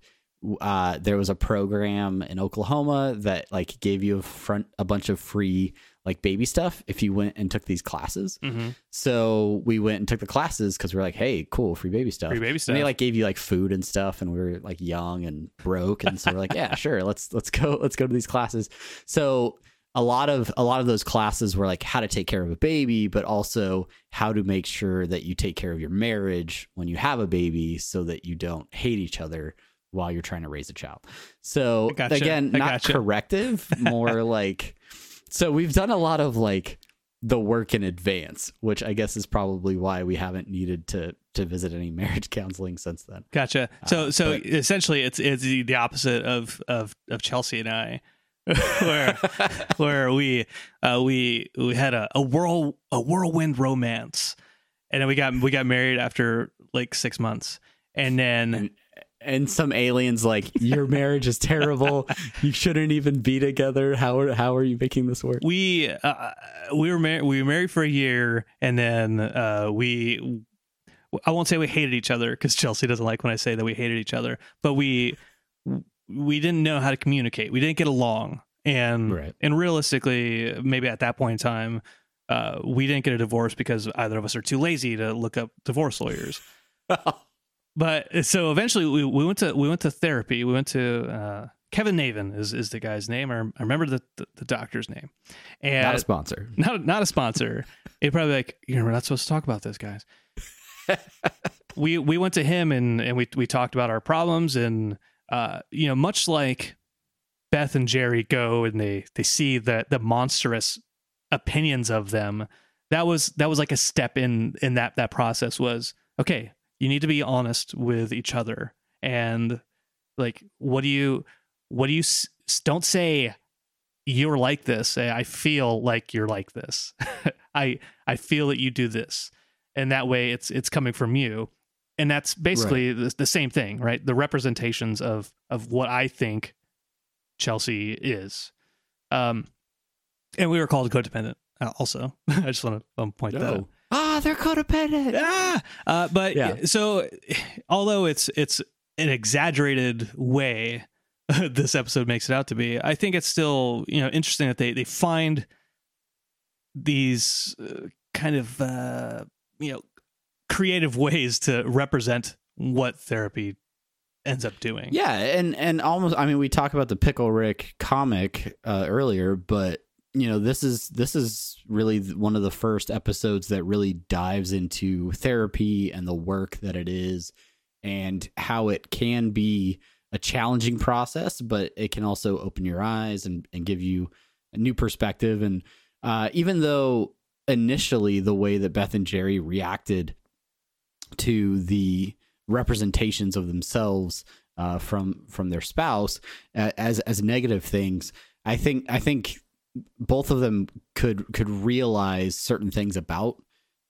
Speaker 2: uh, there was a program in Oklahoma that like gave you a front a bunch of free like baby stuff if you went and took these classes.
Speaker 1: hmm
Speaker 2: So we went and took the classes because we are like, hey, cool, free baby stuff.
Speaker 1: Free baby
Speaker 2: And
Speaker 1: stuff.
Speaker 2: they like gave you like food and stuff, and we were like young and broke, and so we're like, yeah, sure, let's let's go let's go to these classes. So a lot of a lot of those classes were like how to take care of a baby, but also how to make sure that you take care of your marriage when you have a baby, so that you don't hate each other while you're trying to raise a child. So
Speaker 1: gotcha.
Speaker 2: again, not
Speaker 1: gotcha.
Speaker 2: corrective, more <laughs> like. So we've done a lot of like the work in advance, which I guess is probably why we haven't needed to to visit any <laughs> marriage counseling since then.
Speaker 1: Gotcha. So
Speaker 2: Uh,
Speaker 1: so
Speaker 2: but-
Speaker 1: essentially, it's it's the, the opposite of of of Chelsea and I, <laughs> where <laughs> where we uh, we we had a, a whirl a whirlwind romance, and then we got we got married after like six months, and then
Speaker 2: And- And some aliens like your marriage is terrible. you shouldn't even be together. How are how are you making this work?
Speaker 1: we uh, we were married we were married for a year, and then uh, we. I won't say we hated each other because Chelsea doesn't like when I say that we hated each other, but we we didn't know how to communicate. We didn't get along, and
Speaker 2: Right.
Speaker 1: and realistically, maybe at that point in time, uh, we didn't get a divorce because either of us are too lazy to look up divorce lawyers. <laughs> But so eventually, we, we went to we went to therapy. We went to uh, Kevin Navin is is the guy's name. I, I remember the, the the doctor's name, and
Speaker 2: Not a sponsor.
Speaker 1: not not a sponsor. He'd probably like, you know, we're not supposed to talk about this, guys. <laughs> we we went to him and and we we talked about our problems and uh you know much like Beth and Jerry go and they they see the the monstrous opinions of them. That was that was like a step in in that that process was okay. You need to be honest with each other and like what do you what do you s- don't say you're like this. Say i feel like you're like this. <laughs> I i feel that you do this. And that way it's it's coming from you. And that's basically the, the same thing right? The representations of of what i think chelsea is. Um and we were called codependent uh, also. <laughs> I just want to point that out.
Speaker 2: Oh. They're codependent.
Speaker 1: ah! Uh, but
Speaker 2: Yeah.
Speaker 1: so although it's it's an exaggerated way <laughs> this episode makes it out to be, I think it's still you know interesting that they they find these uh, kind of uh, you know creative ways to represent what therapy ends up doing.
Speaker 2: Yeah, and and almost I mean we talk about the Pickle Rick comic uh, earlier, but you know this is this is really one of the first episodes that really dives into therapy and the work that it is and how it can be a challenging process, but it can also open your eyes and, and give you a new perspective. And uh, even though initially the way that Beth and Jerry reacted to the representations of themselves uh, from from their spouse uh, as as negative things, I think I think both of them could could realize certain things about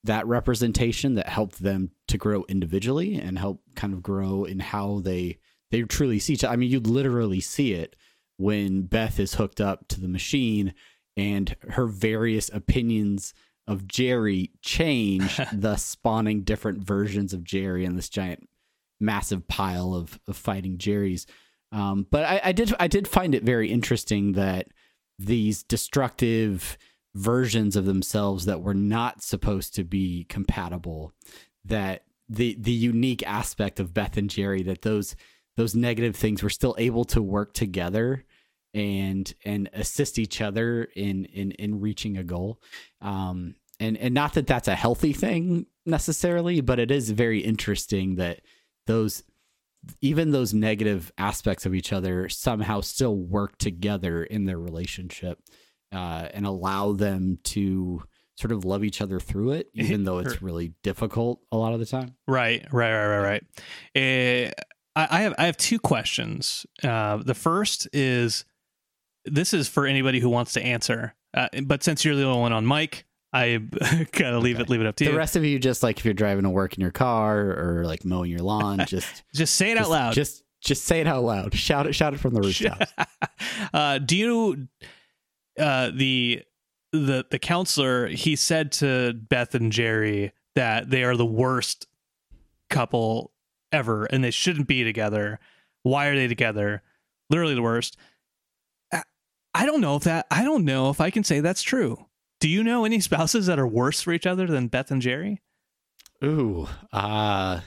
Speaker 2: that representation that helped them to grow individually and help kind of grow in how they they truly see each other. I mean, you literally see it when Beth is hooked up to the machine and her various opinions of Jerry change, <laughs> thus spawning different versions of Jerry in this giant, massive pile of, of fighting Jerrys. Um, but I, I did I did find it very interesting that these destructive versions of themselves that were not supposed to be compatible that the the unique aspect of Beth and Jerry that those those negative things were still able to work together and and assist each other in in in reaching a goal. Um and and not that that's a healthy thing necessarily but it is very interesting that those even those negative aspects of each other somehow still work together in their relationship uh, and allow them to sort of love each other through it, <laughs> even though it's really difficult a lot of the time.
Speaker 1: Right, right, right, right, right. Uh, I, I have I have two questions. Uh, the first is this is for anybody who wants to answer, uh, but since you're the only one on mic, I <laughs> gotta leave okay. it leave it up to
Speaker 2: the
Speaker 1: you.
Speaker 2: The rest of you, just like if you're driving to work in your car or like mowing your lawn, <laughs> just
Speaker 1: just say it
Speaker 2: just,
Speaker 1: out loud.
Speaker 2: Just just say it out loud. Shout it shout it from the <laughs> rooftops.
Speaker 1: uh, do you uh, the the the counselor he said to Beth and Jerry that they are the worst couple ever and they shouldn't be together. Why are they together? Literally the worst. I don't know if that I don't know if I can say that's true. Do you know any <laughs> spouses that are worse for each other than Beth and Jerry?
Speaker 2: Ooh, uh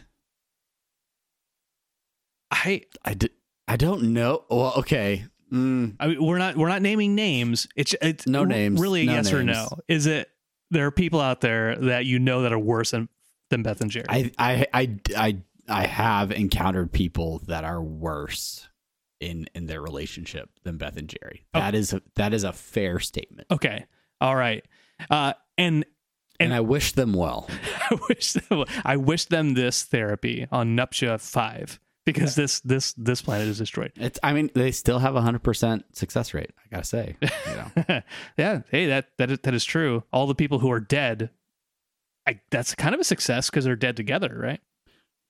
Speaker 1: I
Speaker 2: I, d- I don't know. Well, okay.
Speaker 1: Mm. I mean, we're not we're not naming names. It's it's
Speaker 2: no names.
Speaker 1: Really, a
Speaker 2: no
Speaker 1: yes
Speaker 2: names.
Speaker 1: or no? Is it there are people out there that you know that are worse than than Beth and Jerry?
Speaker 2: I I I I, I have encountered people that are worse in in their relationship than Beth and Jerry. Oh. That is a, that is a fair statement.
Speaker 1: Okay. All right. Uh, and
Speaker 2: and, and I wish them well. <laughs>
Speaker 1: I wish them, I wish them this therapy on Nuptia Five because this this this planet is destroyed.
Speaker 2: It's I mean they still have a hundred percent success rate. I gotta say, you <laughs>
Speaker 1: know. yeah. Hey, that that is, that is true. All the people who are dead, I, that's kind of a success because they're dead together, right?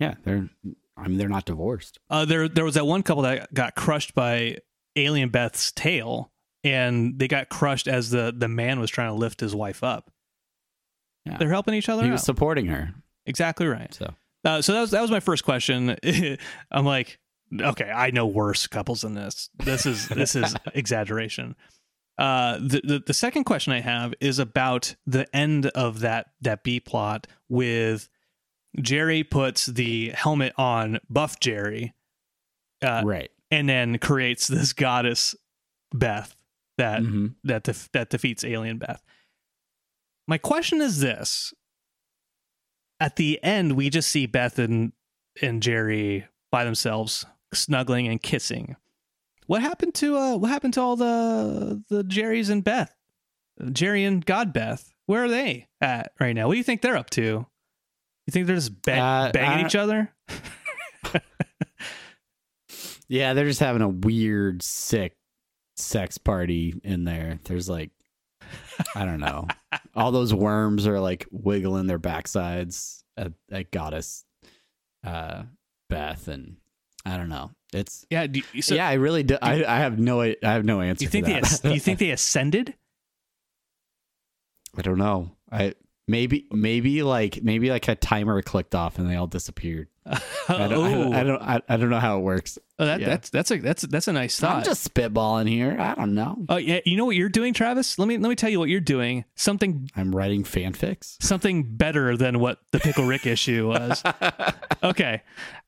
Speaker 2: Yeah, they're. I mean, they're not divorced.
Speaker 1: Uh, there there was that one couple that got crushed by Alien Beth's tail, and they got crushed as the the man was trying to lift his wife up. Yeah. They're helping each other.
Speaker 2: He
Speaker 1: out.
Speaker 2: was supporting her.
Speaker 1: Exactly right.
Speaker 2: So
Speaker 1: uh, so that was that was my first question. <laughs> I'm like, okay, I know worse couples than this. This is this is <laughs> exaggeration. Uh, the, the the second question I have is about the end of that that B plot with Jerry puts the helmet on Buff Jerry,
Speaker 2: uh, right,
Speaker 1: and then creates this goddess Beth that mm-hmm. that def- that defeats Alien Beth. My question is this: at the end, we just see Beth and and Jerry by themselves, snuggling and kissing. What happened to uh? What happened to all the the Jerrys and Beth? Jerry and God Beth. Where are they at right now? What do you think they're up to? You think they're just bang, uh, banging each other? <laughs>
Speaker 2: yeah, they're just having a weird, sick sex party in there. There's like I don't know. All those worms are like wiggling their backsides at, at goddess uh, Beth, and I don't know. It's
Speaker 1: yeah,
Speaker 2: you, so, yeah. I really do. I, I have no. I have no answer.
Speaker 1: You think
Speaker 2: they?
Speaker 1: do you think they ascended?
Speaker 2: I don't know. I maybe maybe like maybe like a timer clicked off and they all disappeared. I don't, I don't, I don't, I, don't know how it works.
Speaker 1: Oh, that,
Speaker 2: yeah.
Speaker 1: That's that's a that's that's a nice thought.
Speaker 2: I'm just spitballing here. I don't know.
Speaker 1: Oh yeah, you know what you're doing, Travis? Let me let me tell you what you're doing. Something
Speaker 2: I'm writing fanfics.
Speaker 1: something better than what the Pickle Rick issue was. <laughs> Okay.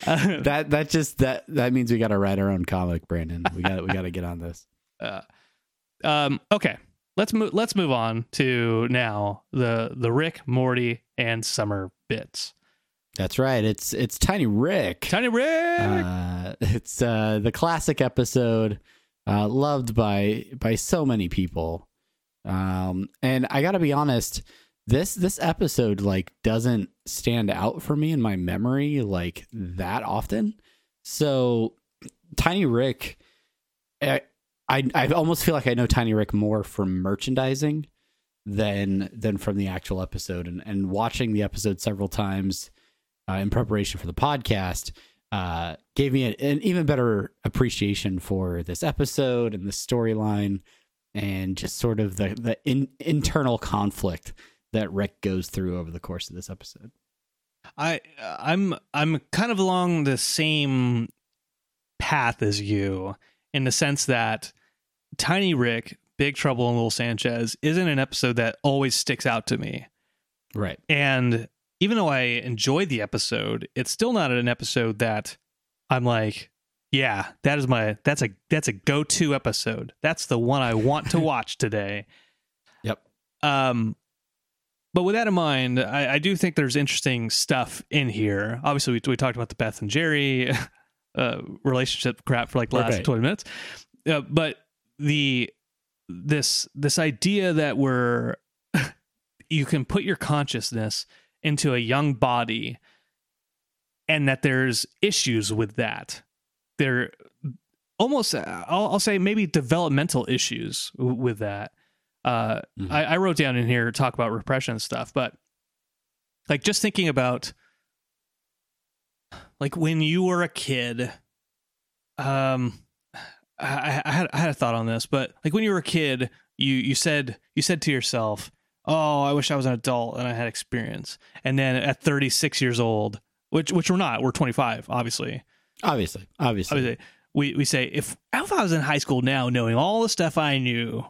Speaker 1: Uh, <laughs>
Speaker 2: That that just that that means we got to write our own comic, Brandon. We got we got to get on this.
Speaker 1: um okay. Let's move let's move on to now the the Rick, Morty, and Summer bits.
Speaker 2: That's right. It's it's Tiny Rick.
Speaker 1: Tiny Rick.
Speaker 2: Uh, <laughs> it's uh, the classic episode, uh, loved by by so many people. Um, and I got to be honest, this this episode like doesn't stand out for me in my memory like that often. So, Tiny Rick, I I, I almost feel like I know Tiny Rick more from merchandising than than from the actual episode. And and watching the episode several times uh, in preparation for the podcast uh, gave me an, an even better appreciation for this episode and the storyline and just sort of the the in, internal conflict that Rick goes through over the course of this episode.
Speaker 1: I I'm I'm kind of along the same path as you in the sense that Tiny Rick, Big Trouble in Little Sanchez isn't an episode that always sticks out to me.
Speaker 2: Right.
Speaker 1: And even though I enjoyed the episode, it's still not an episode that I'm like, yeah, that is my that's a that's a go-to episode. That's the one I want to <laughs> watch today.
Speaker 2: Yep.
Speaker 1: Um but with that in mind, I, I do think there's interesting stuff in here. Obviously, we, we talked about the Beth and Jerry <laughs> uh, relationship crap for like last
Speaker 2: Right.
Speaker 1: 20 minutes. Uh, but the this this idea that we're <laughs> you can put your consciousness into a young body and that there's issues with that there almost I'll, I'll say maybe developmental issues with that uh
Speaker 2: Mhm.
Speaker 1: I, I wrote down in here talk about repression stuff but like just thinking about like when you were a kid um I, I had I had a thought on this, but like when you were a kid, you you said you said to yourself, "Oh, I wish I was an adult and I had experience." And then at 36 years old, which which we're not, we're 25, obviously.
Speaker 2: Obviously. Obviously.
Speaker 1: Obviously, we we say if if I was in high school now, knowing all the stuff I knew,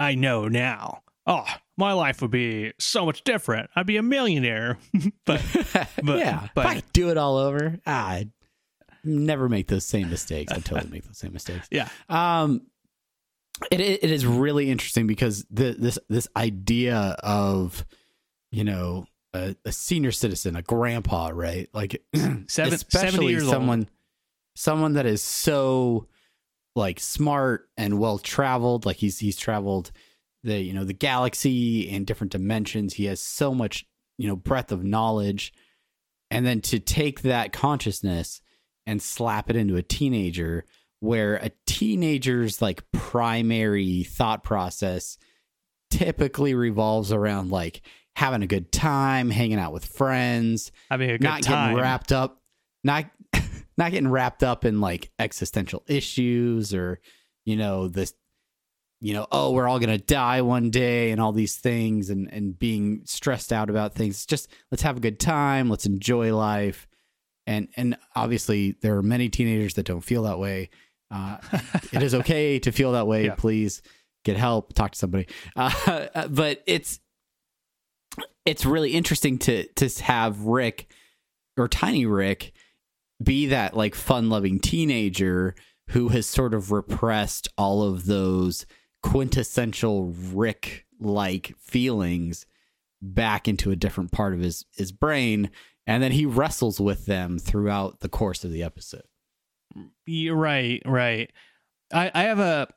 Speaker 1: I know now. Oh, my life would be so much different. I'd be a millionaire. <laughs> but <laughs> but-
Speaker 2: yeah.
Speaker 1: but-
Speaker 2: if I do it all over, I'd never make those same mistakes. I totally make those same mistakes.
Speaker 1: yeah,
Speaker 2: Um, it it is really interesting because the, this this idea of you know a, a senior citizen, a grandpa, right? Like <clears throat>
Speaker 1: Seven-
Speaker 2: especially
Speaker 1: years old.
Speaker 2: someone someone that is so like smart and well traveled. Like he's he's traveled the you know the galaxy and different dimensions. He has so much you know breadth of knowledge, and then to take that consciousness and slap it into a teenager where a teenager's like primary thought process typically revolves around like having a good time, hanging out with friends,
Speaker 1: having a good
Speaker 2: not
Speaker 1: time.
Speaker 2: getting wrapped up, not <laughs> not getting wrapped up in like existential issues or you know this you know oh we're all gonna die one day and all these things and and being stressed out about things. Just let's have a good time let's enjoy life. And and obviously there are many teenagers that don't feel that way uh, <laughs> it is okay to feel that way.
Speaker 1: Yeah.
Speaker 2: please get help. Talk to somebody. Uh, but it's it's really interesting to to have rick or tiny rick be that like fun loving teenager who has sort of repressed all of those quintessential rick like feelings back into a different part of his his brain and then he wrestles with them throughout the course of the episode
Speaker 1: You're right, right. I, I have a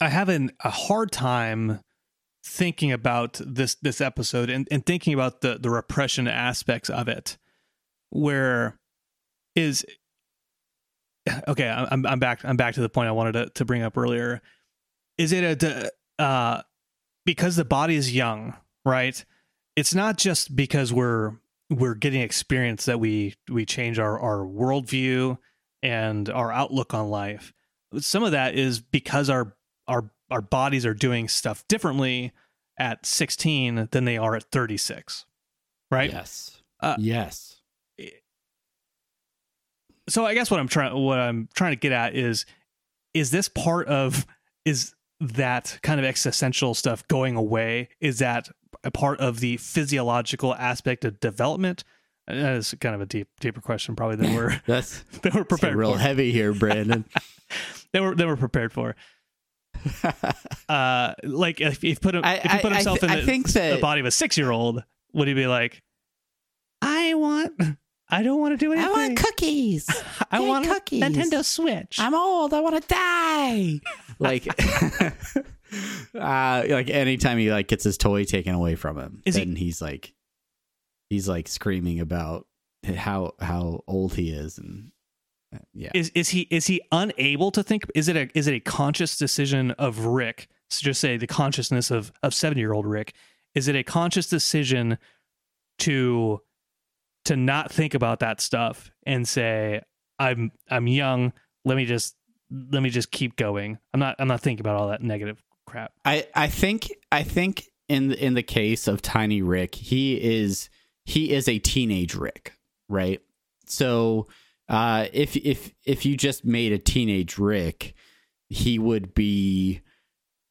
Speaker 1: I have an, a hard time thinking about this this episode and, and thinking about the the repression aspects of it. Where is okay, I'm I'm back I'm back to the point I wanted to, to bring up earlier. Is it a uh because the body is young, right? It's not just because we're we're getting experience that we we change our our worldview and our outlook on life. Some of that is because our our our bodies are doing stuff differently at 16 than they are at 36. Right?
Speaker 2: yes
Speaker 1: Uh,
Speaker 2: yes
Speaker 1: so I guess what I'm trying what I'm trying to get at is is this part of is that kind of existential stuff going away? Is that a part of the physiological aspect of development? That is kind of a deep deeper question probably than we're <laughs>
Speaker 2: That's <laughs>
Speaker 1: than we're
Speaker 2: Prepared real
Speaker 1: for.
Speaker 2: heavy here, Brandon. <laughs>
Speaker 1: They were they were prepared for. Uh, like if if put him if he put
Speaker 2: I- I
Speaker 1: himself
Speaker 2: th-
Speaker 1: in the,
Speaker 2: think
Speaker 1: the body of a six year old, would he be like, I want, I don't want to do anything.
Speaker 2: I want cookies.
Speaker 1: I want
Speaker 2: cookies.
Speaker 1: Nintendo Switch.
Speaker 2: I'm old. I want to die. like, uh, like anytime he like gets his toy taken away from him,
Speaker 1: Is he-
Speaker 2: he's like, he's like screaming about how how old he is, and uh, yeah,
Speaker 1: is is he is he unable to think? Is it a is it a conscious decision of Rick? So just say the consciousness of of seven year old Rick. Is it a conscious decision to to not think about that stuff and say I'm I'm young. Let me just let me just keep going. I'm not I'm not thinking about all that negative crap.
Speaker 2: I I think I think in in the case of Tiny Rick, he is he is a teenage Rick, right? So uh, if if if you just made a teenage Rick, he would be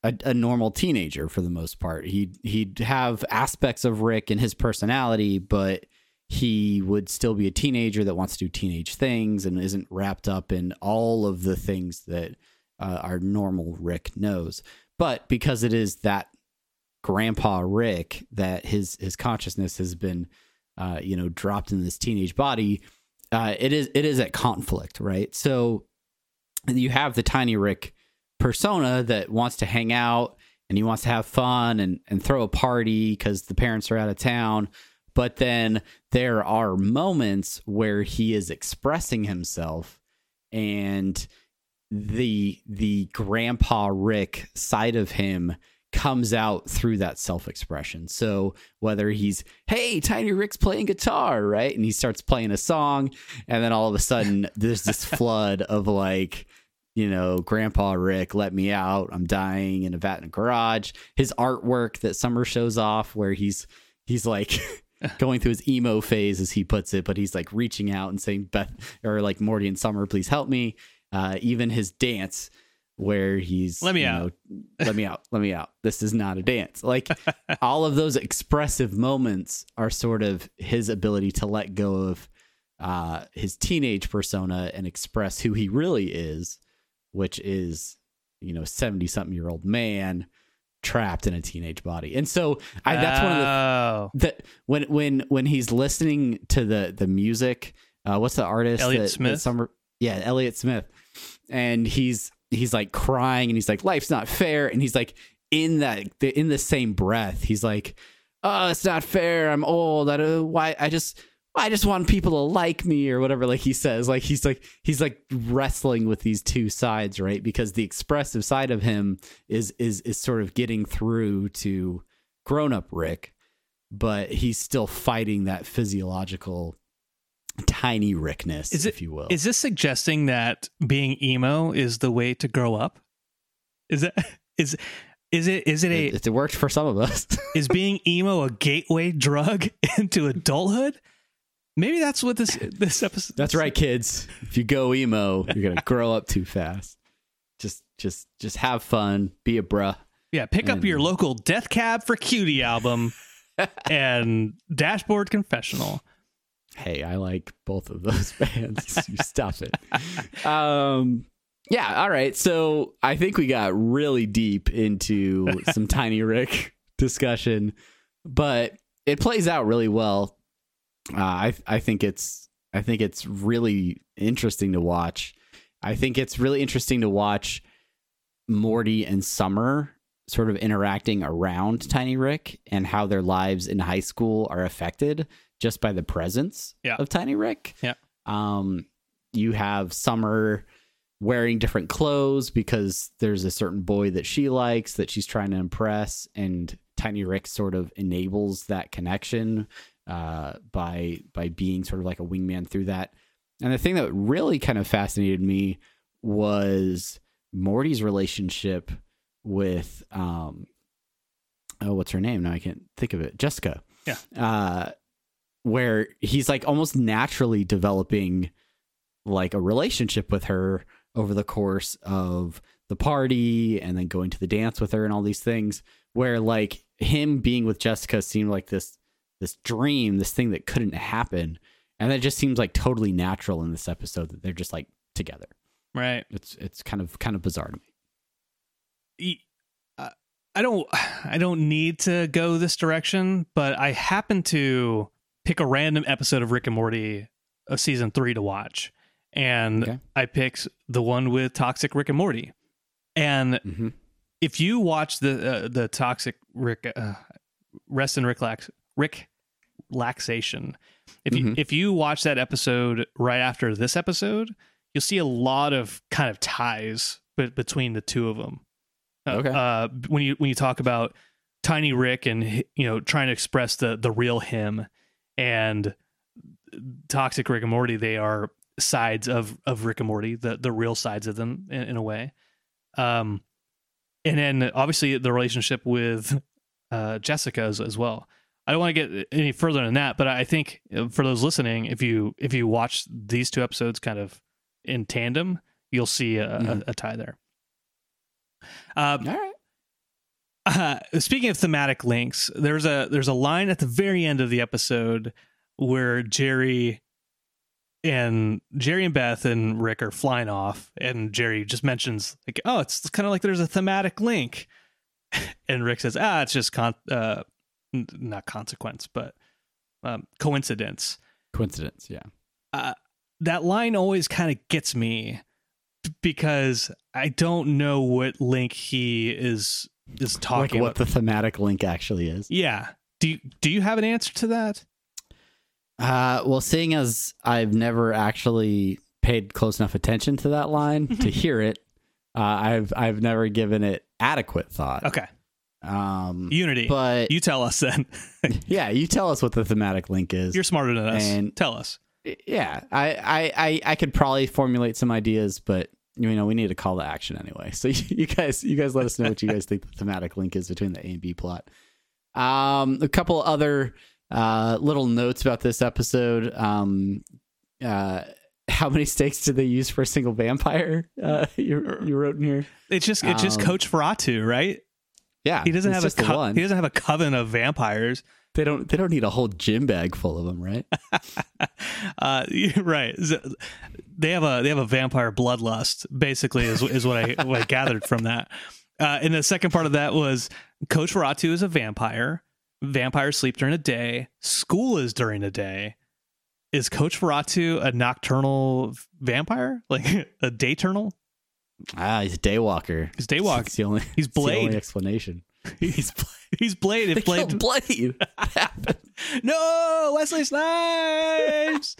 Speaker 2: a, a normal teenager for the most part. He'd he'd have aspects of Rick in his personality, but he would still be a teenager that wants to do teenage things and isn't wrapped up in all of the things that uh, our normal Rick knows. But because it is that grandpa Rick that his his consciousness has been uh, you know dropped in this teenage body, uh, it is it is at conflict, right? So you have the tiny Rick persona that wants to hang out and he wants to have fun and and throw a party because the parents are out of town. But then there are moments where he is expressing himself and the the grandpa Rick side of him comes out through that self-expression. So whether he's hey tiny Rick's playing guitar, right? And he starts playing a song and then all of a sudden <laughs> there's this flood of like you know, Grandpa Rick, let me out. I'm dying in a vat in a garage. His artwork that Summer shows off, where he's he's like <laughs> going through his emo phase, as he puts it, but he's like reaching out and saying, "Beth," or like Morty and Summer, please help me. Uh, even his dance, where he's
Speaker 1: Let me
Speaker 2: you
Speaker 1: out.
Speaker 2: know, let me out, let me out. This is not a dance. Like <laughs> all of those expressive moments are sort of his ability to let go of uh, his teenage persona and express who he really is, which is, you know, 70 something year old man trapped in a teenage body. And so I, that's one of the
Speaker 1: Oh.
Speaker 2: that when when when he's listening to the the music uh what's the artist
Speaker 1: Elliott
Speaker 2: that,
Speaker 1: Smith?
Speaker 2: that summer yeah elliott smith and he's he's like crying and he's like life's not fair and he's like in that in the same breath he's like oh it's not fair i'm old i don't why i just I just want people to like me or whatever like he says like he's like he's like wrestling with these two sides right? Because the expressive side of him is is is sort of getting through to grown up Rick but he's still fighting that physiological tiny Rickness
Speaker 1: Is it-
Speaker 2: if you will
Speaker 1: Is this suggesting that being emo is the way to grow up? Is it <laughs> is is it is it a
Speaker 2: it, it worked for some of us <laughs>
Speaker 1: is being emo a gateway drug <laughs> into adulthood? Maybe that's what this this episode.
Speaker 2: that's right kids if you go emo you're gonna grow up too fast just just just have fun be a bruh
Speaker 1: Yeah, pick up your local Death Cab for Cutie album and Dashboard Confessional.
Speaker 2: Hey i like both of those <laughs> bands. <laughs> You stop it. Um yeah all right. So i think we got really deep into <laughs> some tiny rick discussion but it plays out really well. Uh, i i think it's i think it's really interesting to watch. I think it's really interesting to watch morty and summer sort of interacting around tiny rick and how their lives in high school are affected just by the presence
Speaker 1: Yeah.
Speaker 2: of tiny rick
Speaker 1: Yeah.
Speaker 2: um you have summer wearing different clothes because there's a certain boy that she likes that she's trying to impress and tiny rick sort of enables that connection uh, by by being sort of like a wingman through that and the thing that really kind of fascinated me was morty's relationship with um oh what's her name now i can't think of it jessica
Speaker 1: Yeah.
Speaker 2: uh where he's like almost naturally developing like a relationship with her over the course of the party and then going to the dance with her and all these things where like him being with Jessica seemed like this this dream, this thing that couldn't happen. And that just seems like totally natural in this episode that they're just like together.
Speaker 1: Right.
Speaker 2: It's it's kind of kind of bizarre to me.
Speaker 1: Uh, I don't I don't need to go this direction, but I happen to pick a random episode of Rick and Morty of season 3 to watch. And
Speaker 2: Okay.
Speaker 1: I picked the one with Toxic Rick and Morty. And
Speaker 2: Mm-hmm.
Speaker 1: if you watch the uh, the Toxic Rick uh, Rest and Rick Lax, Rick Laxation, if you
Speaker 2: Mhm.
Speaker 1: if you watch that episode right after this episode, you'll see a lot of kind of ties be- between the two of them. Uh,
Speaker 2: Okay.
Speaker 1: Uh, when you when you talk about Tiny Rick and you know trying to express the the real him and Toxic Rick and Morty, they are sides of of Rick and Morty, the the real sides of them in, in a way. Um, and then obviously the relationship with uh, Jessica as, as well. I don't want to get any further than that, but I think uh, for those listening, if you if you watch these two episodes kind of in tandem, you'll see a,
Speaker 2: Mhm.
Speaker 1: a, a tie there. Um,
Speaker 2: All right.
Speaker 1: Uh, speaking of thematic links, there's a there's a line at the very end of the episode where Jerry and Jerry and Beth and Rick are flying off, and Jerry just mentions like, "Oh, it's kind of like there's a thematic link," <laughs> and Rick says, "Ah, it's just con- uh, not consequence, but um, coincidence."
Speaker 2: Coincidence, yeah.
Speaker 1: uh, that line always kind of gets me because I don't know what link he is is
Speaker 2: Like
Speaker 1: talking
Speaker 2: what
Speaker 1: about.
Speaker 2: the thematic link actually is.
Speaker 1: yeah. Do you do you have an answer to that?
Speaker 2: Uh, well, seeing as I've never actually paid close enough attention to that line to <laughs> hear it, uh, I've I've never given it adequate thought.
Speaker 1: Okay.
Speaker 2: Um,
Speaker 1: Unity.
Speaker 2: but
Speaker 1: you tell us then. <laughs>
Speaker 2: yeah, you tell us what the thematic link is.
Speaker 1: You're smarter than us.
Speaker 2: And-
Speaker 1: tell us.
Speaker 2: yeah, I, I, I, I could probably formulate some ideas, but you know, we need to call to action anyway. So <laughs> you guys, you guys, let us know what you guys think the thematic link is between the A and B plot. Um, a couple other uh, little notes about this episode. Um, uh, how many stakes did they use for a single vampire? Uh, you, you wrote in here.
Speaker 1: It's just it's just
Speaker 2: Um,
Speaker 1: Coach Feratu, right?
Speaker 2: Yeah,
Speaker 1: He doesn't have a co- he doesn't have a coven of vampires.
Speaker 2: They don't. They don't need a whole gym bag full of them, right? <laughs>
Speaker 1: uh, right. They have a they have a vampire bloodlust. Basically, is is what I what I gathered from that. Uh, and the second part of that was Coach Feratu is a vampire. Vampires sleep during the day. School is during the day. Is Coach Feratu a nocturnal vampire, like <laughs> a dayternal?
Speaker 2: Ah, he's a daywalker.
Speaker 1: He's daywalk.
Speaker 2: It's the only.
Speaker 1: He's
Speaker 2: it's the only explanation. <laughs>
Speaker 1: He's he's Blade. If
Speaker 2: They
Speaker 1: Blade,
Speaker 2: killed Blade.
Speaker 1: no Wesley Snipes.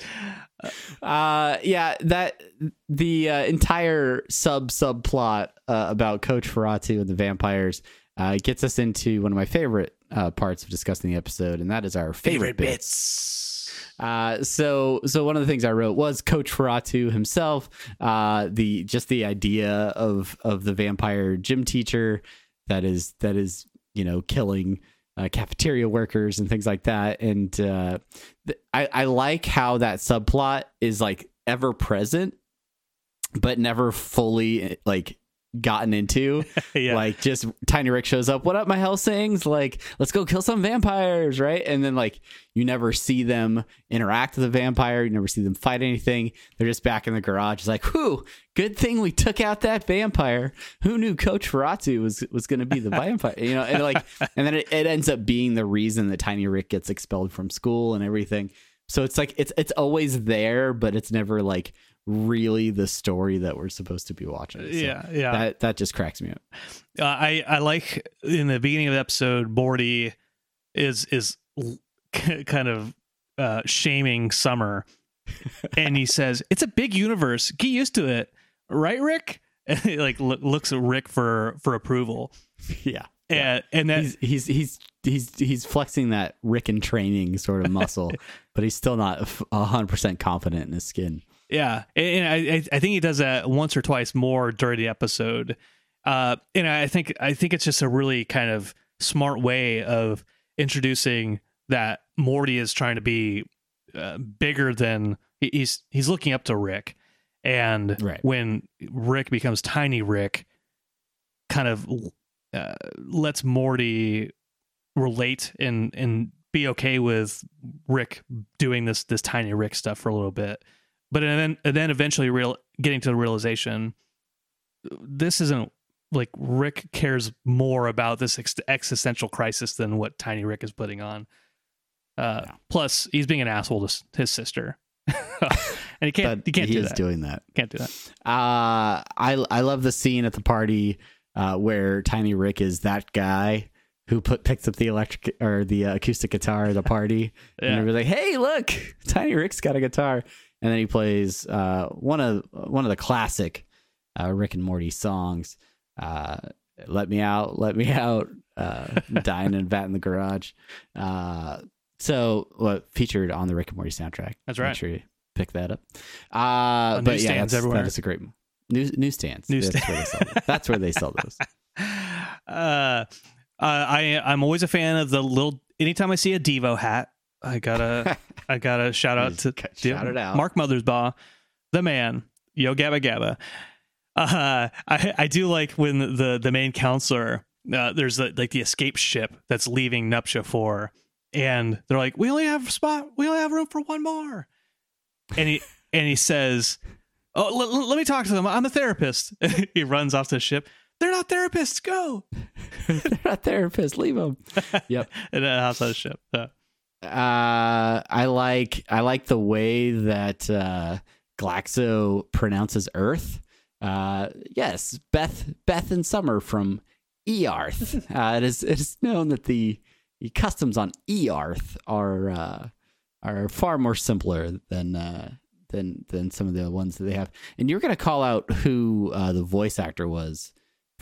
Speaker 1: <laughs>
Speaker 2: uh, yeah, that the uh, entire sub subplot uh, about Coach Feratu and the vampires uh, gets us into one of my favorite uh, parts of discussing the episode, and that is our favorite, bits. Uh, so so one of the things I wrote was Coach Feratu himself. Uh, the just the idea of of the vampire gym teacher that is that is you know killing uh, cafeteria workers and things like that. And uh, th- I I like how that subplot is like ever present, but never fully like gotten into. <laughs>
Speaker 1: Yeah.
Speaker 2: Like just Tiny Rick shows up. What up, my hell Helsings? Like, let's go kill some vampires, right? And then like you never see them interact with a vampire. You never see them fight anything. They're just back in the garage. It's like, whew, good thing we took out that vampire. Who knew Coach Feratu was was going to be the <laughs> vampire? You know, and like, and then it, it ends up being the reason that Tiny Rick gets expelled from school and everything. So it's like it's it's always there, but it's never like really the story that we're supposed to be watching. So
Speaker 1: yeah, yeah.
Speaker 2: that that just cracks me up.
Speaker 1: uh, I I like in the beginning of the episode, Morty is is <laughs> kind of uh, shaming Summer, and he <laughs> says it's a big universe. Get used to it, right, Rick? <laughs> And he like loo- looks at Rick for for approval,
Speaker 2: Yeah.
Speaker 1: and and that
Speaker 2: He's he's he's he's he's flexing that Rick and training sort of muscle, but he's still not a hundred percent confident in his skin.
Speaker 1: Yeah, and I I- I think he does that once or twice more during the episode. Uh, and I think I think it's just a really kind of smart way of introducing that Morty is trying to be uh, bigger than he's he's looking up to Rick, and
Speaker 2: Right.
Speaker 1: when Rick becomes Tiny Rick, kind of uh, lets Morty relate and and be okay with Rick doing this this Tiny Rick stuff for a little bit, but then and then eventually real getting to the realization this isn't like Rick cares more about this ex- existential crisis than what Tiny Rick is putting on. Uh,
Speaker 2: Yeah.
Speaker 1: Plus, he's being an asshole to his sister, <laughs> and he can't.
Speaker 2: But
Speaker 1: he can't
Speaker 2: he
Speaker 1: do
Speaker 2: is
Speaker 1: that.
Speaker 2: doing that.
Speaker 1: can't do that.
Speaker 2: Uh, I I love the scene at the party uh, where Tiny Rick is that guy who put picks up the electric or the uh, acoustic guitar at the <laughs> party, and
Speaker 1: Yeah.
Speaker 2: they're like, "Hey, look, <laughs> Tiny Rick's got a guitar," and then he plays uh, one of one of the classic uh, Rick and Morty songs. Uh, let me out, let me out. Uh, <laughs> dying and bat in the garage. Uh, so what featured on the Rick and Morty soundtrack.
Speaker 1: That's right.
Speaker 2: Make sure you pick that up. Uh, but yeah, that's,
Speaker 1: everywhere.
Speaker 2: that is a great news newsstands.
Speaker 1: Newsstand-
Speaker 2: That's where they sell. Those. That's where they sell those.
Speaker 1: Uh, I I'm always a fan of the little. Anytime I see a Devo hat, I gotta <laughs> I gotta shout out to
Speaker 2: shout it out.
Speaker 1: Mark Mothersbaugh, the man. Yo Gabba Gabba. Uh, I I do like when the the main counselor. Uh, there's the, like the escape ship that's leaving Nuptia Four, and they're like, "We only have spot. We only have room for one more." And he and he says, "Oh, l- l- let me talk to them. I'm a therapist." <laughs> he runs off the ship. They're not therapists. Go. <laughs>
Speaker 2: They're not therapists. Leave them. <laughs> Yep.
Speaker 1: and then on the ship. Uh,
Speaker 2: Uh, I like I like the way that uh, Glexo pronounces Earth. Uh, yes, Beth Beth and Summer from Earth. <laughs> Uh, it is it is known that the, the customs on Earth are uh, are far more simpler than uh, than than some of the ones that they have. And you're gonna call out who uh, the voice actor was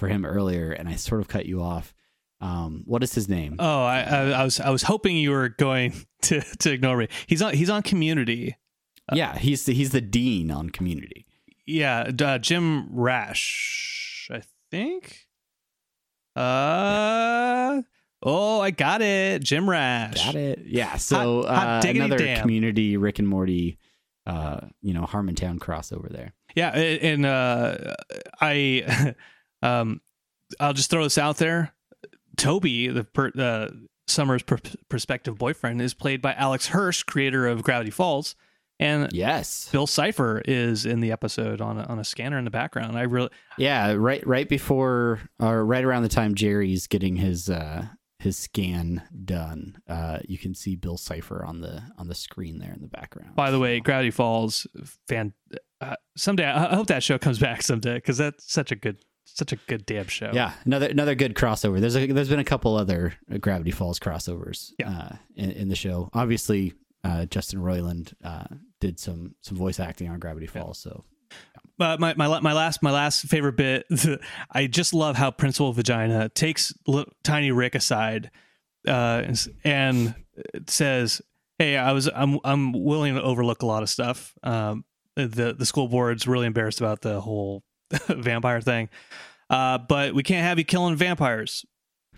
Speaker 2: for him earlier, and I sort of cut you off. Um, what is his name?
Speaker 1: oh, I, I, I was I was hoping you were going <laughs> to to ignore me. He's on he's on Community.
Speaker 2: yeah, he's the, he's the dean on Community.
Speaker 1: Yeah, uh, Jim Rash, I think. Uh oh, I got it. Jim Rash.
Speaker 2: Got it. Yeah. So
Speaker 1: Hot- hot
Speaker 2: uh, another
Speaker 1: damn.
Speaker 2: Community Rick and Morty, uh, you know, Harmontown crossover there.
Speaker 1: Yeah, and uh, I, <laughs> um, I'll just throw this out there. Toby, the per, uh, Summer's per- prospective boyfriend, is played by Alex Hirsch, creator of Gravity Falls, and
Speaker 2: Yes.
Speaker 1: Bill Cipher is in the episode on a, on a scanner in the background. I really,
Speaker 2: Yeah. Right. Right before, or right around the time Jerry's getting his uh, his scan done, uh, you can see Bill Cipher on the on the screen there in the background.
Speaker 1: by the way, Gravity Falls, fan. Uh, someday, I I hope that show comes back someday because that's such a good, such a good damn show.
Speaker 2: Yeah, another another good crossover. There's a, there's been a couple other Gravity Falls crossovers
Speaker 1: Yeah.
Speaker 2: uh, in, in the show. Obviously, uh, Justin Roiland uh, did some some voice acting on Gravity Falls. So
Speaker 1: But my, my my last my last favorite bit, <laughs> I just love how Principal Vagina takes Tiny Rick aside, uh, and and says, "Hey, I was I'm I'm willing to overlook a lot of stuff. Um, the the school board's really embarrassed about the whole <laughs> vampire thing, uh, but we can't have you killing vampires.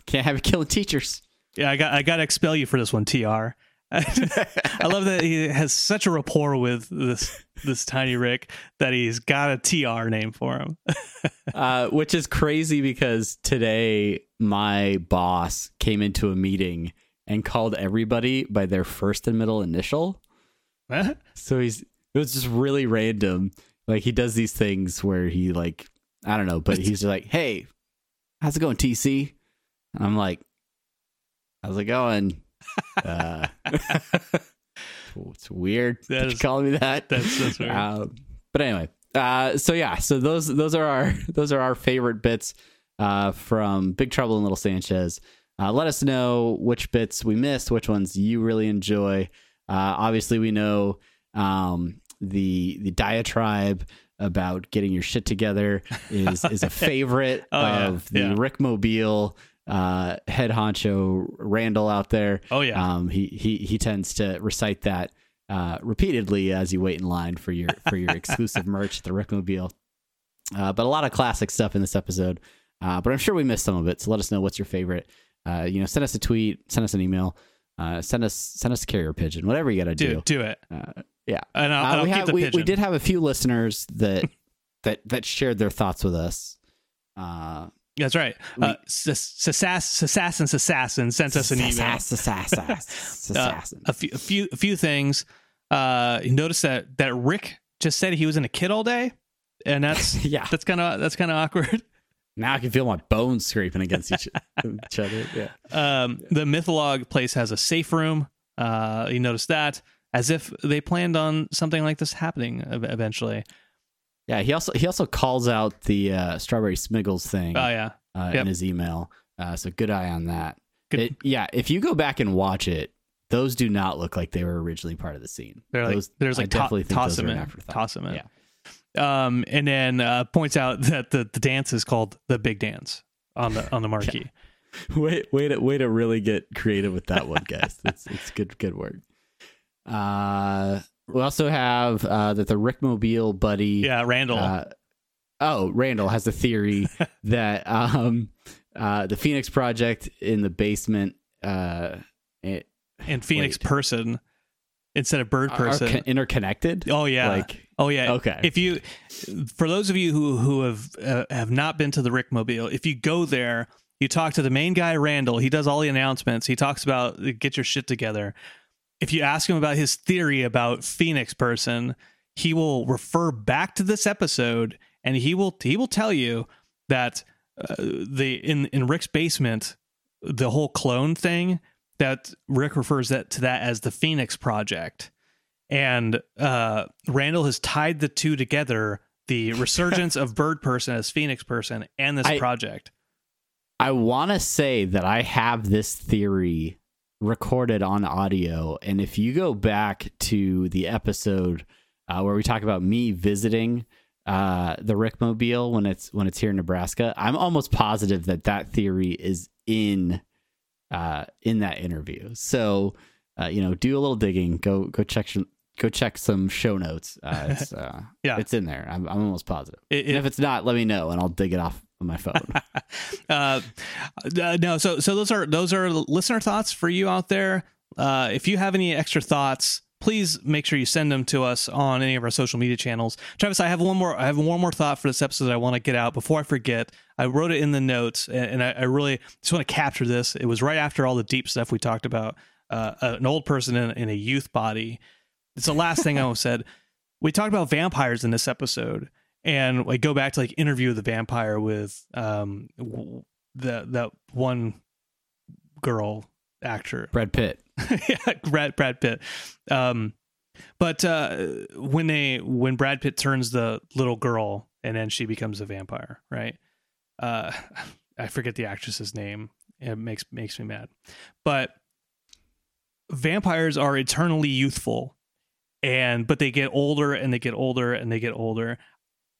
Speaker 2: can't have you killing teachers.
Speaker 1: Yeah, I got I got to expel you for this one, Tr. <laughs> I love that he has such a rapport with this this tiny Rick that he's got a TR name for him. <laughs>
Speaker 2: uh, which is crazy because today my boss came into a meeting and called everybody by their first and middle initial. So he's it was just really random. Like he does these things where he like I don't know, but he's like, "Hey, how's it going, TC?" And I'm like, "How's it going?" <laughs> uh, <laughs> it's weird.
Speaker 1: That is-
Speaker 2: calling me that. <laughs>
Speaker 1: that's- that's weird.
Speaker 2: Um, but anyway, uh, so yeah, so those those are our those are our favorite bits uh, from Big Trouble in Little Sanchez. Uh, let us know which bits we missed, which ones you really enjoy. Uh, obviously, we know um, the the diatribe about getting your shit together is is a <laughs> favorite
Speaker 1: Oh, yeah,
Speaker 2: of the
Speaker 1: yeah.
Speaker 2: Rickmobile uh, head honcho Randall out there.
Speaker 1: Oh yeah,
Speaker 2: Um, he he he tends to recite that uh, repeatedly as you wait in line for your for your exclusive <laughs> merch at the Rickmobile. Uh, but a lot of classic stuff in this episode. Uh, but I'm sure we missed some of it. So let us know what's your favorite. Uh, you know, send us a tweet, send us an email, uh, send us send us a carrier pigeon, whatever you got to
Speaker 1: do
Speaker 2: do.
Speaker 1: do it.
Speaker 2: Yeah.
Speaker 1: and I'll,
Speaker 2: Uh, we,
Speaker 1: keep
Speaker 2: have,
Speaker 1: the
Speaker 2: we, we did have a few listeners that <laughs> that that shared their thoughts with us. Uh,
Speaker 1: That's right.
Speaker 2: we-
Speaker 1: Uh, Assassin Assassin sent us an email.
Speaker 2: Assassin. <laughs>
Speaker 1: Uh, a few, a few, a few things. Uh, you notice that that Rick just said he was in a kid all day, and that's <laughs>
Speaker 2: yeah.
Speaker 1: that's kind of that's kind of awkward.
Speaker 2: Now I can feel my bones scraping against each, each other. Yeah.
Speaker 1: Um, the Mytholog place has a safe room. Uh, you notice that as if they planned on something like this happening eventually.
Speaker 2: Yeah. He also he also calls out the uh, strawberry smiggles thing
Speaker 1: Oh yeah,
Speaker 2: uh,
Speaker 1: yep.
Speaker 2: in his email. Uh, so good eye on that. It- yeah. If you go back and watch it, those do not look like they were originally part of the scene.
Speaker 1: they're like
Speaker 2: Those-
Speaker 1: there's
Speaker 2: I
Speaker 1: like to-
Speaker 2: definitely think
Speaker 1: toss
Speaker 2: those an
Speaker 1: in, toss them in.
Speaker 2: Yeah.
Speaker 1: Um, and then uh, points out <laughs> that the, the dance is called the big dance on the on the marquee. <laughs>
Speaker 2: Wait, way to way to really get creative with that one, guys. it's it's good good work. Uh, we also have uh, that the Rickmobile buddy.
Speaker 1: Yeah, Randall.
Speaker 2: Uh, oh, Randall has a theory <laughs> that um, uh, the Phoenix Project in the basement uh, it,
Speaker 1: and Phoenix
Speaker 2: wait.
Speaker 1: person instead of bird person.
Speaker 2: con- interconnected.
Speaker 1: oh yeah.
Speaker 2: Like
Speaker 1: oh yeah.
Speaker 2: okay,
Speaker 1: If you, for those of you who who have uh, have not been to the Rickmobile, if you go there, you talk to the main guy Randall. He does all the announcements. He talks about uh, get your shit together. If you ask him about his theory about Phoenix person, he will refer back to this episode, and he will he will tell you that uh, the in in Rick's basement, the whole clone thing that Rick refers that to that as the Phoenix Project, and uh, Randall has tied the two together: the <laughs> resurgence of Bird Person as Phoenix Person and this
Speaker 2: I-
Speaker 1: project.
Speaker 2: I want to say that I have this theory recorded on audio, and if you go back to the episode uh, where we talk about me visiting uh, the Rickmobile when it's when it's here in Nebraska, I'm almost positive that that theory is in uh, in that interview. So uh, you know, do a little digging. Go go check some go check some show notes. Uh, it's uh, <laughs>
Speaker 1: Yeah.
Speaker 2: it's in there. I'm, I'm almost positive.
Speaker 1: It-
Speaker 2: and
Speaker 1: it-
Speaker 2: if it's not, let me know, and I'll dig it off on my phone. <laughs>
Speaker 1: uh, uh, no, so so those are those are listener thoughts for you out there. Uh, if you have any extra thoughts, please make sure you send them to us on any of our social media channels. Travis, I have one more. I have one more thought for this episode I want to get out before I forget. I wrote it in the notes, and, and I, I really just want to capture this. It was right after all the deep stuff we talked about. Uh, an old person in, in a youth body. It's the last thing I said. We talked about vampires in this episode, and like go back to like interview the vampire with um the that one girl actor
Speaker 2: Brad Pitt. <laughs>
Speaker 1: yeah, Brad Brad Pitt. Um, but uh, when they when Brad Pitt turns the little girl and then she becomes a vampire, right? Uh, <laughs> I forget the actress's name. It makes makes me mad. But vampires are eternally youthful, and but they get older and they get older and they get older.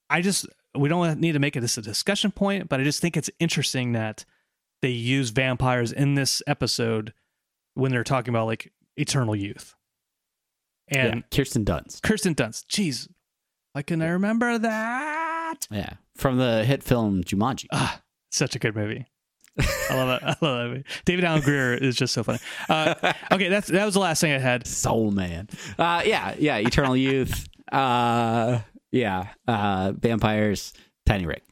Speaker 1: I just we don't need to make it this a discussion point, but I just think it's interesting that they use vampires in this episode when they're talking about like eternal youth. And
Speaker 2: yeah, Kirsten Dunst.
Speaker 1: Kirsten Dunst, jeez, why can I remember that?
Speaker 2: Yeah, from the hit film Jumanji.
Speaker 1: Ah, such a good movie. I love it. <laughs> I love that movie. David Alan Grier is just so funny. Uh, <laughs> okay, that's that was the last thing I had.
Speaker 2: Soul Man. Uh, yeah, yeah. Eternal Youth. Uh, yeah. Uh, vampires. Tiny Rick.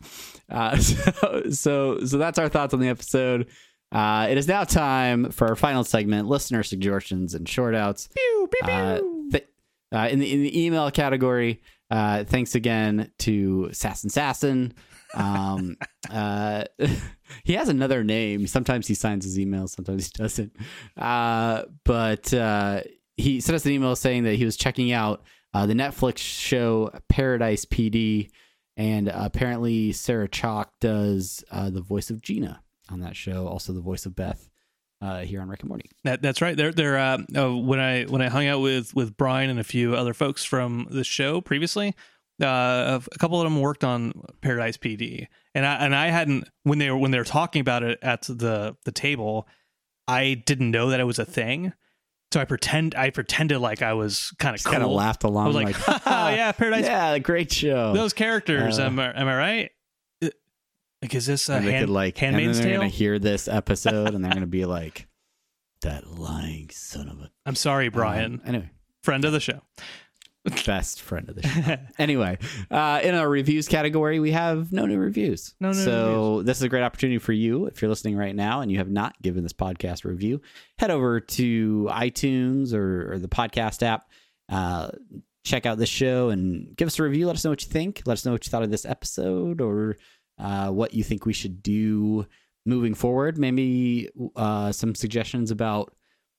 Speaker 2: Uh, <laughs> so, so, so that's our thoughts on the episode. Uh, it is now time for our final segment: listener suggestions and short outs.
Speaker 1: Pew, pew, pew.
Speaker 2: Uh, th- uh, in the in the email category, uh, thanks again to Sassin Sassin. Um, <laughs> uh, <laughs> he has another name. Sometimes he signs his emails, sometimes he doesn't. Uh, but uh, he sent us an email saying that he was checking out uh, the Netflix show Paradise PD, and apparently Sarah Chalke does uh, the voice of Gina on that show, also the voice of Beth uh, here on Rick and Morty.
Speaker 1: That, that's right. They're, they're uh, uh, when I when I hung out with with Brian and a few other folks from the show previously, uh, a couple of them worked on Paradise PD, and I and I hadn't when they were when they were talking about it at the the table, I didn't know that it was a thing. So I pretend I pretended like I was kind of
Speaker 2: Just kind of laughed along,
Speaker 1: I was like,
Speaker 2: like, <laughs>
Speaker 1: oh yeah, Paradise. <laughs>
Speaker 2: yeah, great show.
Speaker 1: Those characters.
Speaker 2: Uh,
Speaker 1: am I am I right? Uh, Like, is this a
Speaker 2: and
Speaker 1: hand,
Speaker 2: could like, and
Speaker 1: Handmaid's
Speaker 2: they're
Speaker 1: Tale?
Speaker 2: gonna hear this episode, and they're gonna be <laughs> like, "That lying son of a."
Speaker 1: I'm sorry, Brian,
Speaker 2: Um, anyway,
Speaker 1: friend of the show. <laughs>
Speaker 2: best friend of the show. anyway, uh, in our reviews category, we have no new reviews.
Speaker 1: No new
Speaker 2: so this is a great opportunity for you if you're listening right now and you have not given this podcast a review. Head over to iTunes or, or the podcast app. Uh, check out the show and give us a review. Let us know what you think. Let us know what you thought of this episode or uh, what you think we should do moving forward. Maybe uh, some suggestions about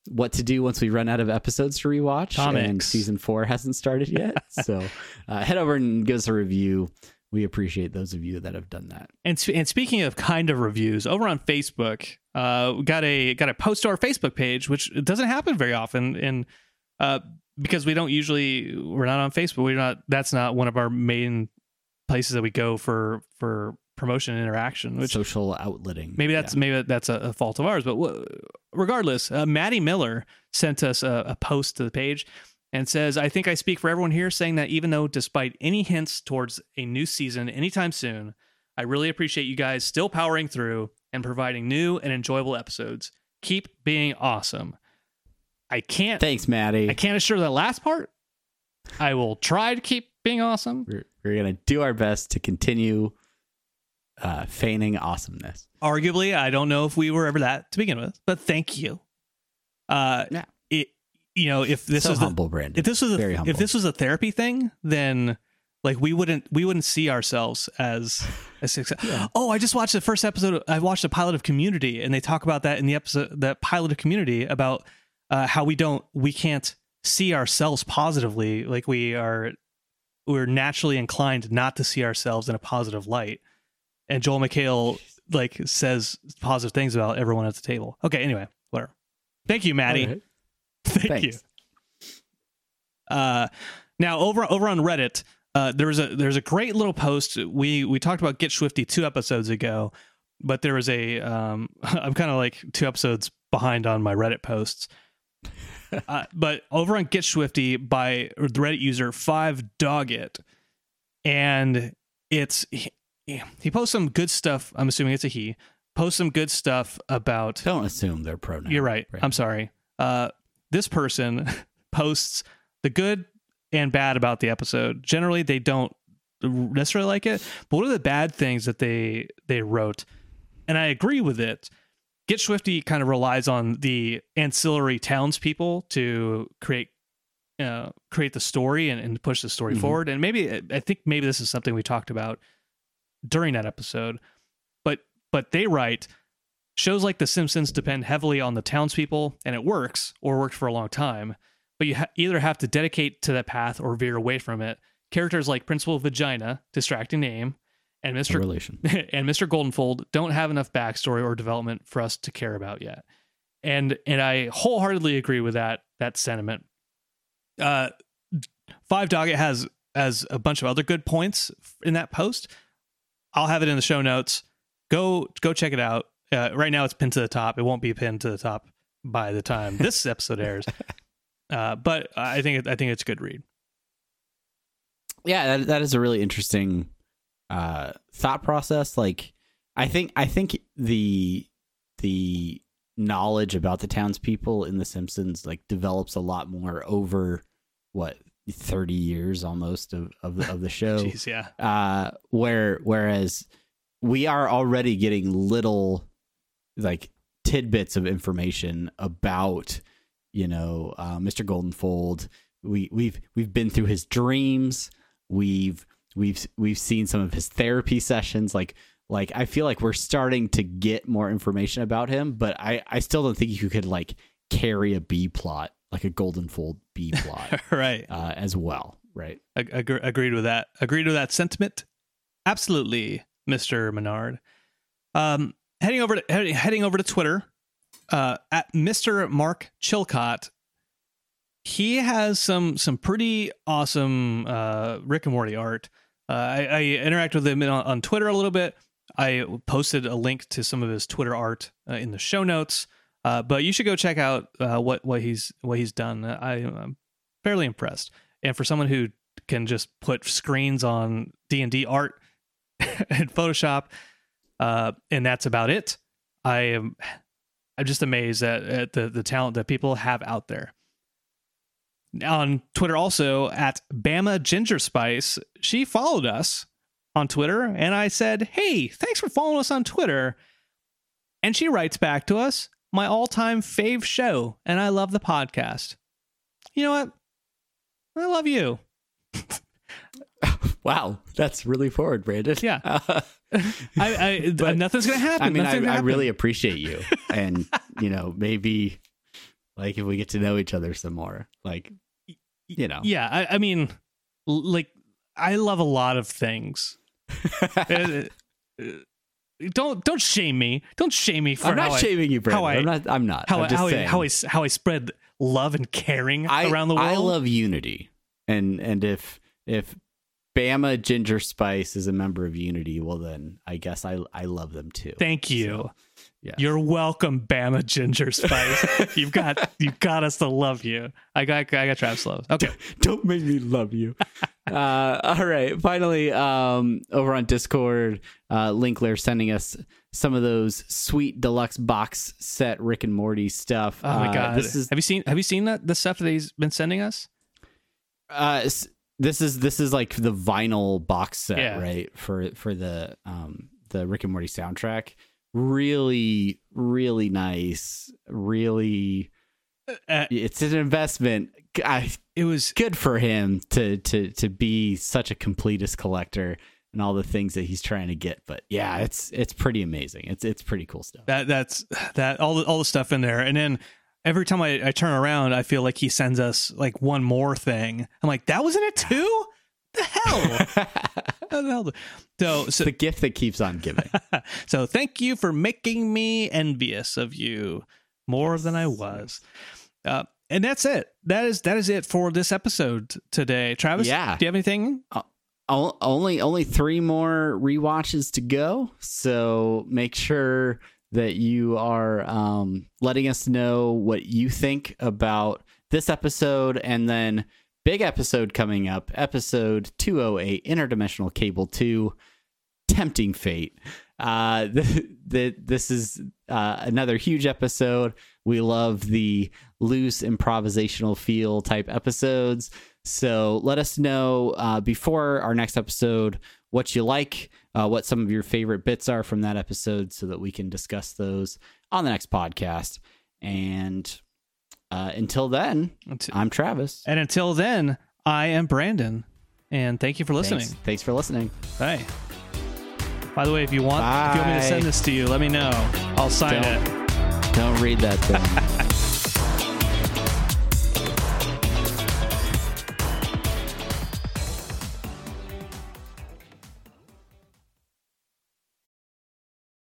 Speaker 2: what to do once we run out of episodes to rewatch and season four hasn't started yet. <laughs> so uh, head over and give us a review. We appreciate those of you that have done that.
Speaker 1: And and speaking of kind of reviews, over on Facebook, uh, we got a got a post to our Facebook page, which doesn't happen very often, and uh, because we don't usually we're not on Facebook, we're not. That's not one of our main places that we go for for promotion and interaction. Which
Speaker 2: Social outletting.
Speaker 1: maybe that's
Speaker 2: Yeah.
Speaker 1: maybe that's a, a fault of ours, but wh- regardless, uh, Maddie Miller sent us a, a post to the page and says, "I think I speak for everyone here saying that even though, despite any hints towards a new season anytime soon, I really appreciate you guys still powering through and providing new and enjoyable episodes. Keep being awesome. I can't
Speaker 2: Thanks, Maddie.
Speaker 1: I can't assure that last part. I will try to keep being awesome.
Speaker 2: We're, we're gonna do our best to continue uh, feigning awesomeness.
Speaker 1: arguably i don't know if we were ever that to begin with but thank you uh
Speaker 2: Yeah.
Speaker 1: it you know if this
Speaker 2: so
Speaker 1: was the,
Speaker 2: humble, Brandon.
Speaker 1: if this was
Speaker 2: Very
Speaker 1: a, if this was a therapy thing then like we wouldn't we wouldn't see ourselves as a success <laughs> oh i just watched the first episode of, i watched the pilot of community and they talk about that in the episode that pilot of community about uh, how we don't we can't see ourselves positively like we are we're naturally inclined not to see ourselves in a positive light and joel mchale like says positive things about everyone at the table okay anyway whatever thank you maddie
Speaker 2: right. <laughs>
Speaker 1: Thank
Speaker 2: Thanks.
Speaker 1: you. Uh, now over over on Reddit, uh, there was a there's a great little post. We we talked about Get Schwifty two episodes ago, but there was a um, <laughs> I'm kind of like two episodes behind on my Reddit posts. <laughs> uh, but over on Get Schwifty by the Reddit user Five Dog It, and it's he, he posts some good stuff. I'm assuming it's a he. Posts some good stuff about
Speaker 2: Don't assume they're pronoun.
Speaker 1: you're right. I'm sorry. Uh, this person <laughs> posts the good and bad about the episode. Generally, they don't necessarily like it, but what are the bad things that they they wrote? And I agree with it. Get Schwifty kind of relies on the ancillary townspeople to create uh, create the story and, and push the story
Speaker 2: Mhm.
Speaker 1: forward. And maybe I think maybe this is something we talked about during that episode. But but they write shows like The Simpsons depend heavily on the townspeople, and it works or worked for a long time. But you ha- either have to dedicate to that path or veer away from it. Characters like Principal Vagina, distracting name, and Mr.
Speaker 2: relation. <laughs>
Speaker 1: and Mr. Goldenfold don't have enough backstory or development for us to care about yet. And and I wholeheartedly agree with that that sentiment. Uh, Five Dog it has has a bunch of other good points in that post. I'll have it in the show notes. Go go check it out. Uh, right now it's pinned to the top. It won't be pinned to the top by the time this <laughs> episode airs. Uh, but I think it, I think it's a good read.
Speaker 2: yeah that, that is a really interesting uh thought process like i think i think the the knowledge about the townspeople in the simpsons like develops a lot more over what 30 years almost of of the, of the <laughs> show
Speaker 1: Jeez, yeah.
Speaker 2: uh where whereas we are already getting little like tidbits of information about you know uh, Mr. Goldenfold we we've we've been through his dreams we've we've we've seen some of his therapy sessions like like I feel like we're starting to get more information about him but I I still don't think you could like carry a B plot like a Goldenfold B plot <laughs>
Speaker 1: right.
Speaker 2: uh, as well right
Speaker 1: Ag- agre- agreed with that. Agreed with that sentiment. Absolutely, Mister Menard. Um, heading over to heading, heading over to Twitter, uh, at Mister Mark Chilcott. He has some some pretty awesome uh, Rick and Morty art. Uh, I, I interact with him on, on Twitter a little bit. I posted a link to some of his Twitter art uh, in the show notes. Uh, but you should go check out uh, what what he's what he's done. I, I'm fairly impressed. And for someone who can just put screens on D and D art <laughs> and Photoshop, uh, and that's about it. I am I'm just amazed at, at the the talent that people have out there. on Twitter also at Bama Ginger Spice. She followed us on Twitter, and I said, "Hey, thanks for following us on Twitter." And she writes back to us, "My all-time fave show, and I love the podcast." You know what? I love you. <laughs>
Speaker 2: Wow, that's really forward, Brandon.
Speaker 1: Yeah.
Speaker 2: Uh, <laughs>
Speaker 1: I, I
Speaker 2: But,
Speaker 1: nothing's gonna happen.
Speaker 2: I mean, I, I really appreciate you, <laughs> and you know, maybe like if we get to know each other some more, like you know,
Speaker 1: Yeah, I, I mean, like I love a lot of things. Don't don't shame me. Don't shame me for
Speaker 2: I'm
Speaker 1: how
Speaker 2: not
Speaker 1: I,
Speaker 2: shaming you, Brandon.
Speaker 1: how I-
Speaker 2: I'm not. I'm not.
Speaker 1: how
Speaker 2: I'm
Speaker 1: I, how, I, how I how I spread love and caring
Speaker 2: I,
Speaker 1: around the world.
Speaker 2: I love unity, and and if if Bama Ginger Spice is a member of Unity, well then I guess I I love them too.
Speaker 1: Thank you.
Speaker 2: yes.
Speaker 1: You're welcome, Bama Ginger Spice. <laughs> you've got you've got us to love you. I got I got Travis love. Okay. <laughs>
Speaker 2: Don't make me love you. Uh, all right. Finally, um, over on Discord, uh, Linkler sending us some of those sweet deluxe box set Rick and Morty stuff.
Speaker 1: Oh my
Speaker 2: Uh,
Speaker 1: god.
Speaker 2: This is
Speaker 1: have you seen have you seen that the stuff that he's been sending us?
Speaker 2: uh, this is this is like the vinyl box set,
Speaker 1: Yeah.
Speaker 2: right? For for the um the Rick and Morty soundtrack. Really, really nice. Really,
Speaker 1: Uh,
Speaker 2: it's an investment. I,
Speaker 1: it was
Speaker 2: good for him to to to be such a completist collector and all the things that he's trying to get. But yeah, it's it's pretty amazing. It's it's pretty cool stuff.
Speaker 1: that that's that all the all the stuff in there and then every time I, I turn around i feel like he sends us like one more thing i'm like that was in it too the hell <laughs> the hell? so so
Speaker 2: the gift that keeps on giving. <laughs>
Speaker 1: so thank you for making me envious of you more than i was uh, and that's it that is that is it for this episode today travis
Speaker 2: Yeah.
Speaker 1: do you have anything
Speaker 2: O- only only three more rewatches to go, so make sure that you are um, letting us know what you think about this episode, and then big episode coming up, episode two hundred eight, interdimensional cable two, tempting fate. Uh, <laughs> the, the, this is uh, another huge episode. We love the loose improvisational feel type episodes. So let us know uh, before our next episode what you like, uh, what some of your favorite bits are from that episode, so that we can discuss those on the next podcast. And uh, until then,
Speaker 1: Until-
Speaker 2: I'm Travis.
Speaker 1: and until then i am brandon and thank you for listening
Speaker 2: Thanks, thanks for listening.
Speaker 1: Hey. By the way, if you want, if you want me to send this to you, let me know. I'll sign
Speaker 2: Don't.
Speaker 1: it.
Speaker 2: Don't read that thing. <laughs>